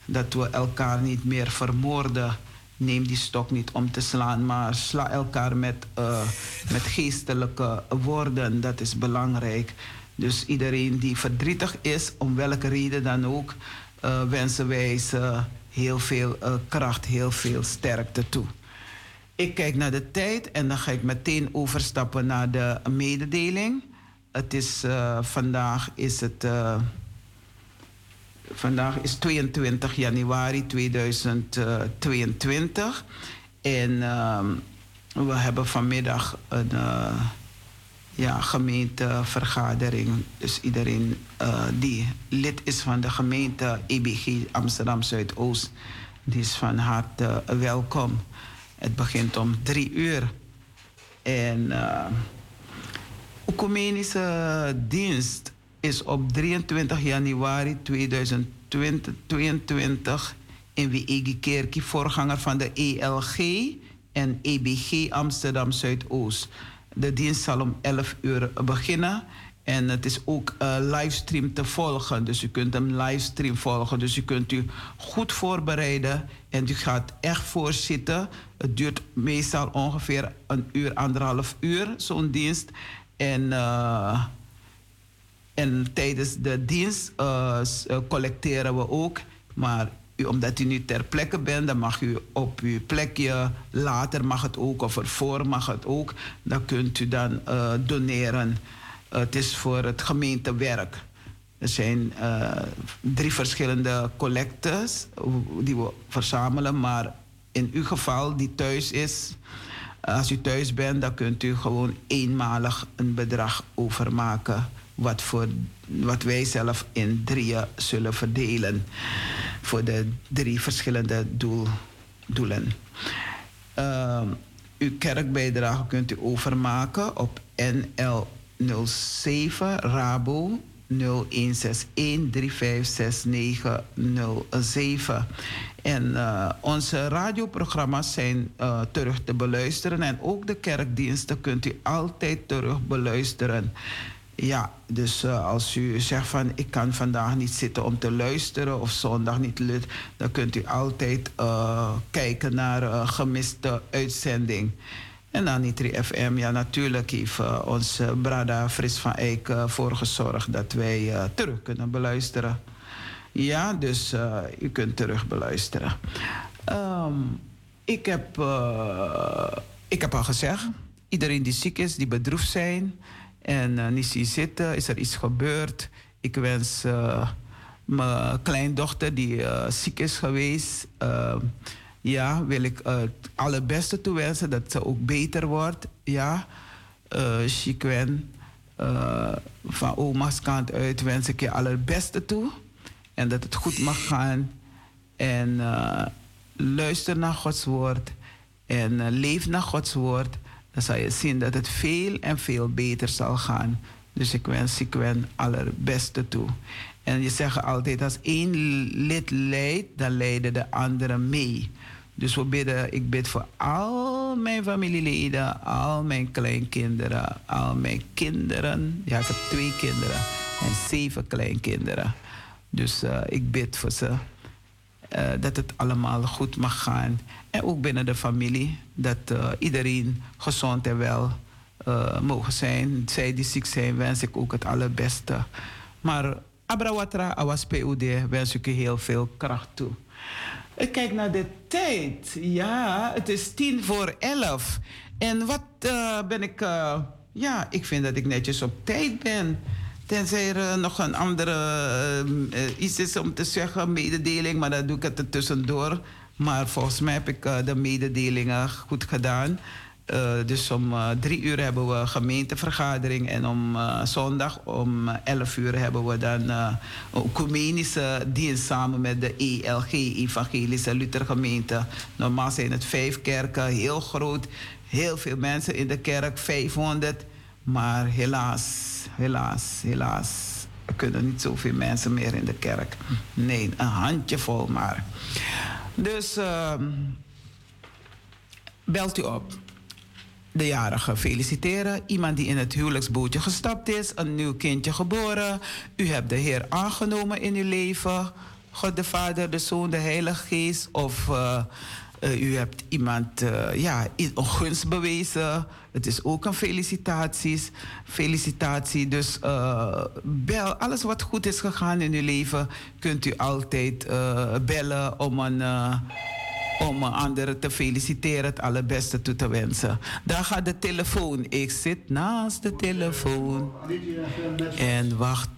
dat we elkaar niet meer vermoorden. Neem die stok niet om te slaan, maar sla elkaar met, uh, met geestelijke woorden. Dat is belangrijk. Dus iedereen die verdrietig is, om welke reden dan ook, uh, wensen wij ze heel veel uh, kracht, heel veel sterkte toe. Ik kijk naar de tijd en dan ga ik meteen overstappen naar de mededeling. Het is, vandaag is het Vandaag is 22 januari 2022. En uh, we hebben vanmiddag een uh, ja, gemeentevergadering. Dus iedereen uh, die lid is van de gemeente EBG Amsterdam Zuidoost, die is van harte welkom. Het begint om drie uur. En Ecumenische dienst is op 23 januari 2022 in Wiegi Kerkie voorganger van de ELG en EBG Amsterdam Zuidoost. De dienst zal om 11 uur beginnen. En het is ook uh, livestream te volgen. Dus u kunt hem livestream volgen. Dus u kunt u goed voorbereiden. En u gaat echt voorzitten. Het duurt meestal ongeveer een uur, anderhalf uur, zo'n dienst. En uh, en tijdens de dienst uh, collecteren we ook. Maar omdat u nu ter plekke bent, dan mag u op uw plekje, later mag het ook, of ervoor mag het ook, dan kunt u dan uh, doneren. Het is voor het gemeentewerk. Er zijn drie verschillende collectes die we verzamelen, maar in uw geval die thuis is, als u thuis bent, dan kunt u gewoon eenmalig een bedrag overmaken wat, voor, wat wij zelf in drieën zullen verdelen voor de drie verschillende doel, doelen. Uh, uw kerkbijdrage kunt u overmaken op NL 07 Rabo 0161356907. En uh, onze radioprogramma's zijn uh, terug te beluisteren en ook de kerkdiensten kunt u altijd terug beluisteren. Ja, dus uh, als u zegt van ik kan vandaag niet zitten om te luisteren of zondag niet lukt, dan kunt u altijd uh, kijken naar uh, gemiste uitzending. En dan Nitri FM, ja natuurlijk heeft onze Brada Fris van Eyck voor gezorgd dat wij terug kunnen beluisteren. Ja, dus u kunt terug beluisteren. Um, ik, heb, ik heb al gezegd, iedereen die ziek is, die bedroefd zijn en uh, niet zien zitten, is er iets gebeurd. Ik wens uh, mijn kleindochter die uh, ziek is geweest, ja, wil ik het allerbeste toewensen dat ze ook beter wordt. Ja, Chikwen, van oma's kant uit wens ik je allerbeste toe. En dat het goed mag gaan. En luister naar Gods woord. En leef naar Gods woord dan zal je zien dat het veel en veel beter zal gaan. Dus ik wens Sikwen allerbeste toe. En je zegt altijd, als één lid leidt, dan leiden de anderen mee. Dus we bidden, ik bid voor al mijn familieleden, al mijn kleinkinderen, al mijn kinderen. Ja, ik heb twee kinderen en zeven kleinkinderen. Dus uh, ik bid voor ze. Uh, dat het allemaal goed mag gaan. En ook binnen de familie, dat uh, iedereen gezond en wel uh, mogen zijn. Zij die ziek zijn, wens ik ook het allerbeste. Maar Abrawatra Awas PUD wens ik u heel veel kracht toe. Ik kijk naar de tijd. Ja, het is tien voor elf. En wat uh, ben ik... Ja, ik vind dat ik netjes op tijd ben. Tenzij er nog een andere uh, iets is om te zeggen, mededeling, maar dan doe ik het er tussendoor. Maar volgens mij heb ik de mededelingen goed gedaan. Uh, dus om uh, drie uur hebben we gemeentevergadering en om zondag om elf uur hebben we dan een ecumenische dienst samen met de ELG, Evangelische Luthergemeente. Normaal zijn het vijf kerken, heel groot, heel veel mensen in de kerk, 500. Maar helaas, helaas, helaas, er kunnen niet zoveel mensen meer in de kerk. Nee, een handjevol maar. Dus ehm, belt u op de jarige feliciteren. Iemand die in het huwelijksbootje gestapt is, een nieuw kindje geboren. U hebt de Heer aangenomen in uw leven. God de Vader, de Zoon, de Heilige Geest. Of uh, uh, u hebt iemand uh, ja, een gunst bewezen. Het is ook een felicitaties, felicitatie. Dus bel. Alles wat goed is gegaan in uw leven, kunt u altijd bellen om een om anderen te feliciteren, het allerbeste toe te wensen. Daar gaat de telefoon. Ik zit naast de telefoon en wacht.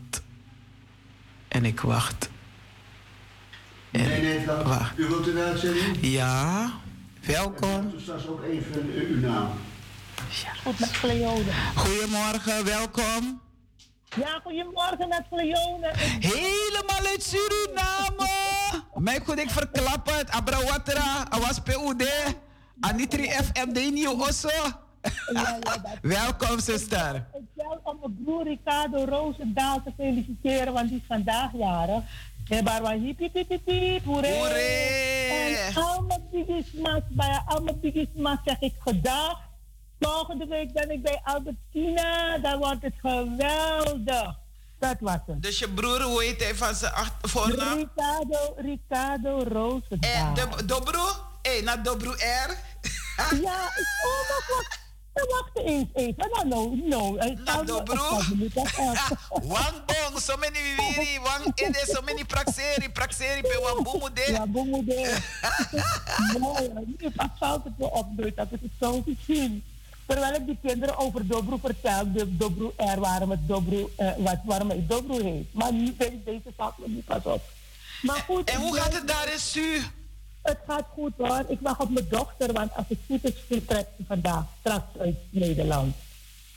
En ik wacht. En nee, nee, wacht. U wilt een uitzending? Ja, welkom. straks ook even uw naam. Met Goedemorgen, welkom. Ja, goedemorgen met Cleone. Helemaal uit Suriname. Mijn goed, ik verklappen het. Abrawatra, Awas PUD. Anitri FM, de nieuw Osso. Welkom, zuster. Ik wil om mijn broer Ricardo Roosendaal te feliciteren, want die is vandaag jarig. En barwa hip hip hip hip hip, En al mijn bigismas, bij al mijn bigismas zeg ik gedag. Volgende week ben ik bij Albertina. Dan wordt het geweldig. Dat was het. Dus je broer, hoe heet hij van zijn voornaam? Ricardo, Ricardo Roosendaal. Dobro? Hé, hey, naar Dobro R? ja, ik, oh, wat, wat. Wacht eens even. Nou, no, no. Na dobro. Wang bong, so many viviri, wang ede, so many praxeri, praxeri pe wang bumude. Ja, bumude. Mooi, nu valt het op, dat is het zo gezien. Terwijl ik die kinderen over Dobro vertel, de Dobro er, waarom het Dobro, uh, wat, waarom het Dobro heet. Maar nu weet deze valt me niet pas op. Maar goed, en, hoe gaat het daar in Su? Het gaat goed hoor. Ik wacht op mijn dochter, want als het goed is, vertrekt ze vandaag straks uit Nederland.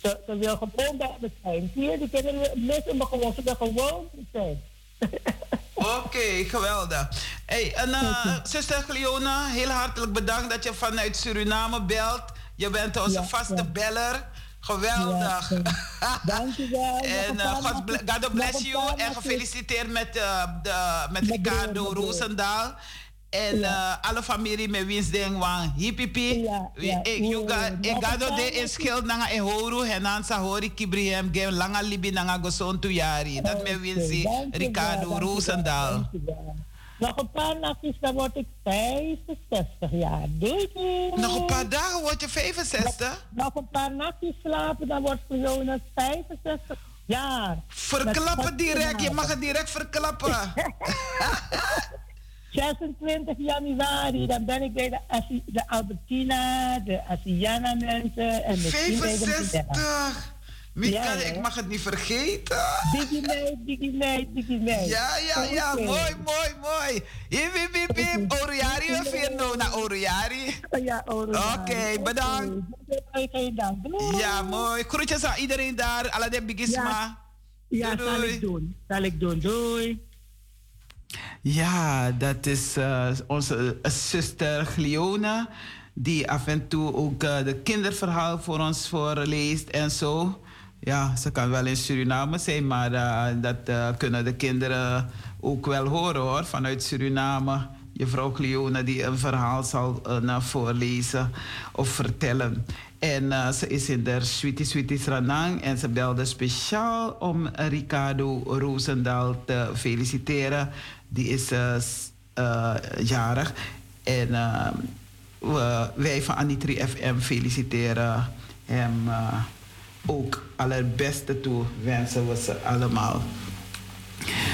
Ze, ze wil gewoon bij me zijn. Zie je, die kinderen missen me gewoon. Ze willen gewoon zijn. Oké, geweldig. Hey, en uh, zuster Gliona, heel hartelijk bedankt dat je vanuit Suriname belt. Je bent onze vaste beller. Geweldig. Ja, Dankjewel. en uh, God, God bless you. En gefeliciteerd met, uh, de, met Ricardo Roosendaal. En uh, alle familie met wiens ding wan hipipi. Ja, ja. Ik ga de in schild nanga e horu henan sa hori kibrihem ge langa libi nanga goson tu yari. Dat met wiens Ricardo Roosendaal. Nog een paar nachtjes, dan word ik 65 jaar. Doei, doei. Nog een paar dagen word je 65? Nog, een paar nachtjes slapen, dan wordt Fiona 65 jaar. Verklappen direct, je mag het direct verklappen. 26 januari, dan ben ik bij de, de Albertina, de Asiana mensen en de 65! Ja, ik mag het niet vergeten. Diggy nee, diggy nee, diggy nee. Ja, ja, ja, mooi, mooi, mooi. Hip, hip, hip, hip. Oriari, we vinden naar Oriari. Ja, Oriari. Oké, bedankt. Ja, mooi. Groetjes aan iedereen daar, alle de bigisma. Ja, zal ik doen. Zal ik doen. Doei. Ja, dat is uh, onze uh, zuster Gliona, die af en toe ook uh, de kinderverhaal voor ons voorleest en zo. Ja, ze kan wel in Suriname zijn, maar dat kunnen de kinderen ook wel horen hoor, vanuit Suriname. Juffrouw Cleone die een verhaal zal voorlezen of vertellen. En ze is in de Sweetie Sweetie Sranang en ze belde speciaal om Ricardo Roosendaal te feliciteren. Die is jarig. En wij van Anitri FM feliciteren hem ook allerbeste toe wensen we ze allemaal.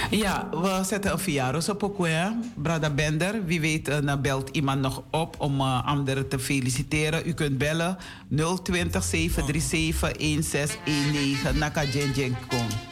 Ja, we zetten een verjaardag op ook, Brada Bender. Wie weet, uh, belt iemand nog op om uh, anderen te feliciteren. U kunt bellen 020 737 1619. Naka Jen Kom.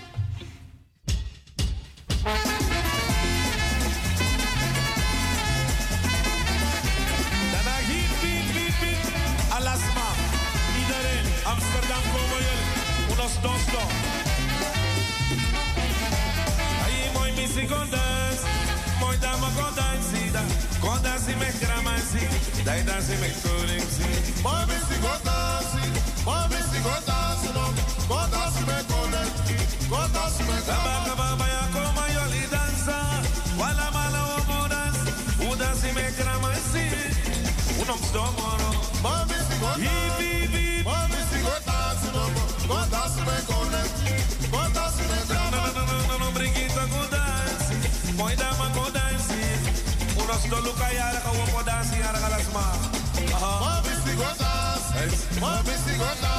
Yara ka lasma. Ma bisi go dance,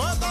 Bota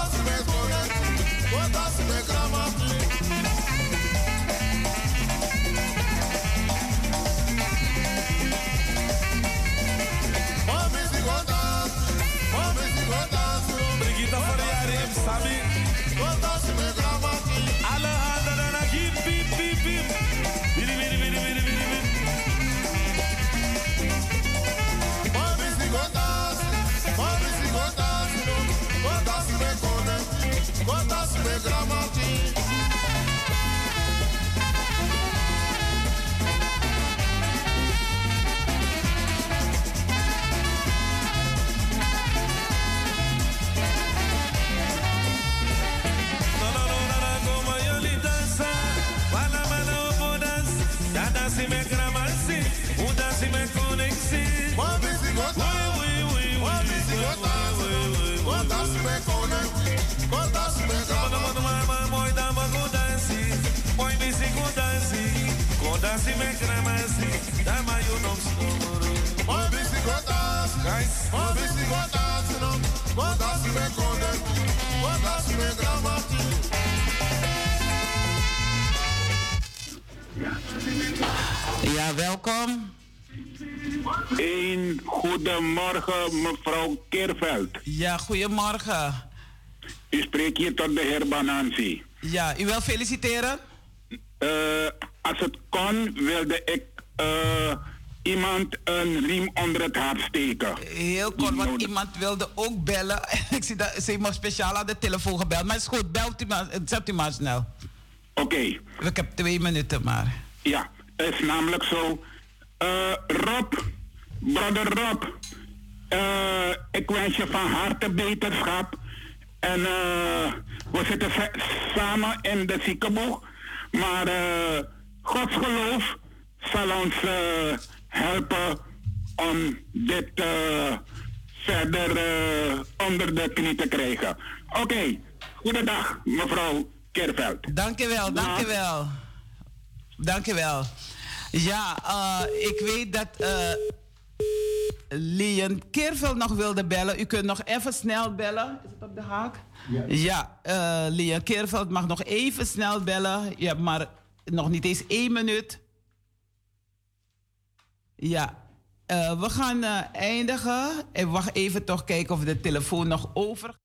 Go dansi me gramansi. Dama you know stomoro. Mami si go dans. Guys. Mami si go dans. No. Go dansi me koningsi. Go dansi me gramansi. Ja, welkom. Een goedemorgen, mevrouw Keerveld. Ja, goedemorgen. U spreekt hier tot de heer Banansi. Ja, u wil feliciteren? Eh, als het kon, wilde ik eh, iemand een riem onder het hart steken. Heel kort, want iemand wilde ook bellen. Ik zie dat ze heeft me speciaal aan de telefoon gebeld. Maar het is goed, belt u maar, zet u maar snel. Oké, Ik heb twee minuten maar. ja, het is namelijk zo. Eh, Rob, brother Rob, eh, ik wens je van harte beterschap. En we zitten sa- samen in de ziekenboeg. Maar eh Gods geloof zal ons eh, helpen om dit eh, verder eh, onder de knie te krijgen. Oké, goedendag mevrouw Kerveld. Dankjewel, dankjewel. Dankjewel. Ja, eh, ik weet dat eh Lien Keerveld nog wilde bellen. U kunt nog even snel bellen. Is het op de haak? Ja, ja eh, Lien Keerveld mag nog even snel bellen. Je hebt maar nog niet eens één minuut. Ja, eh, we gaan eh, eindigen. En wacht even toch kijken of de telefoon nog over.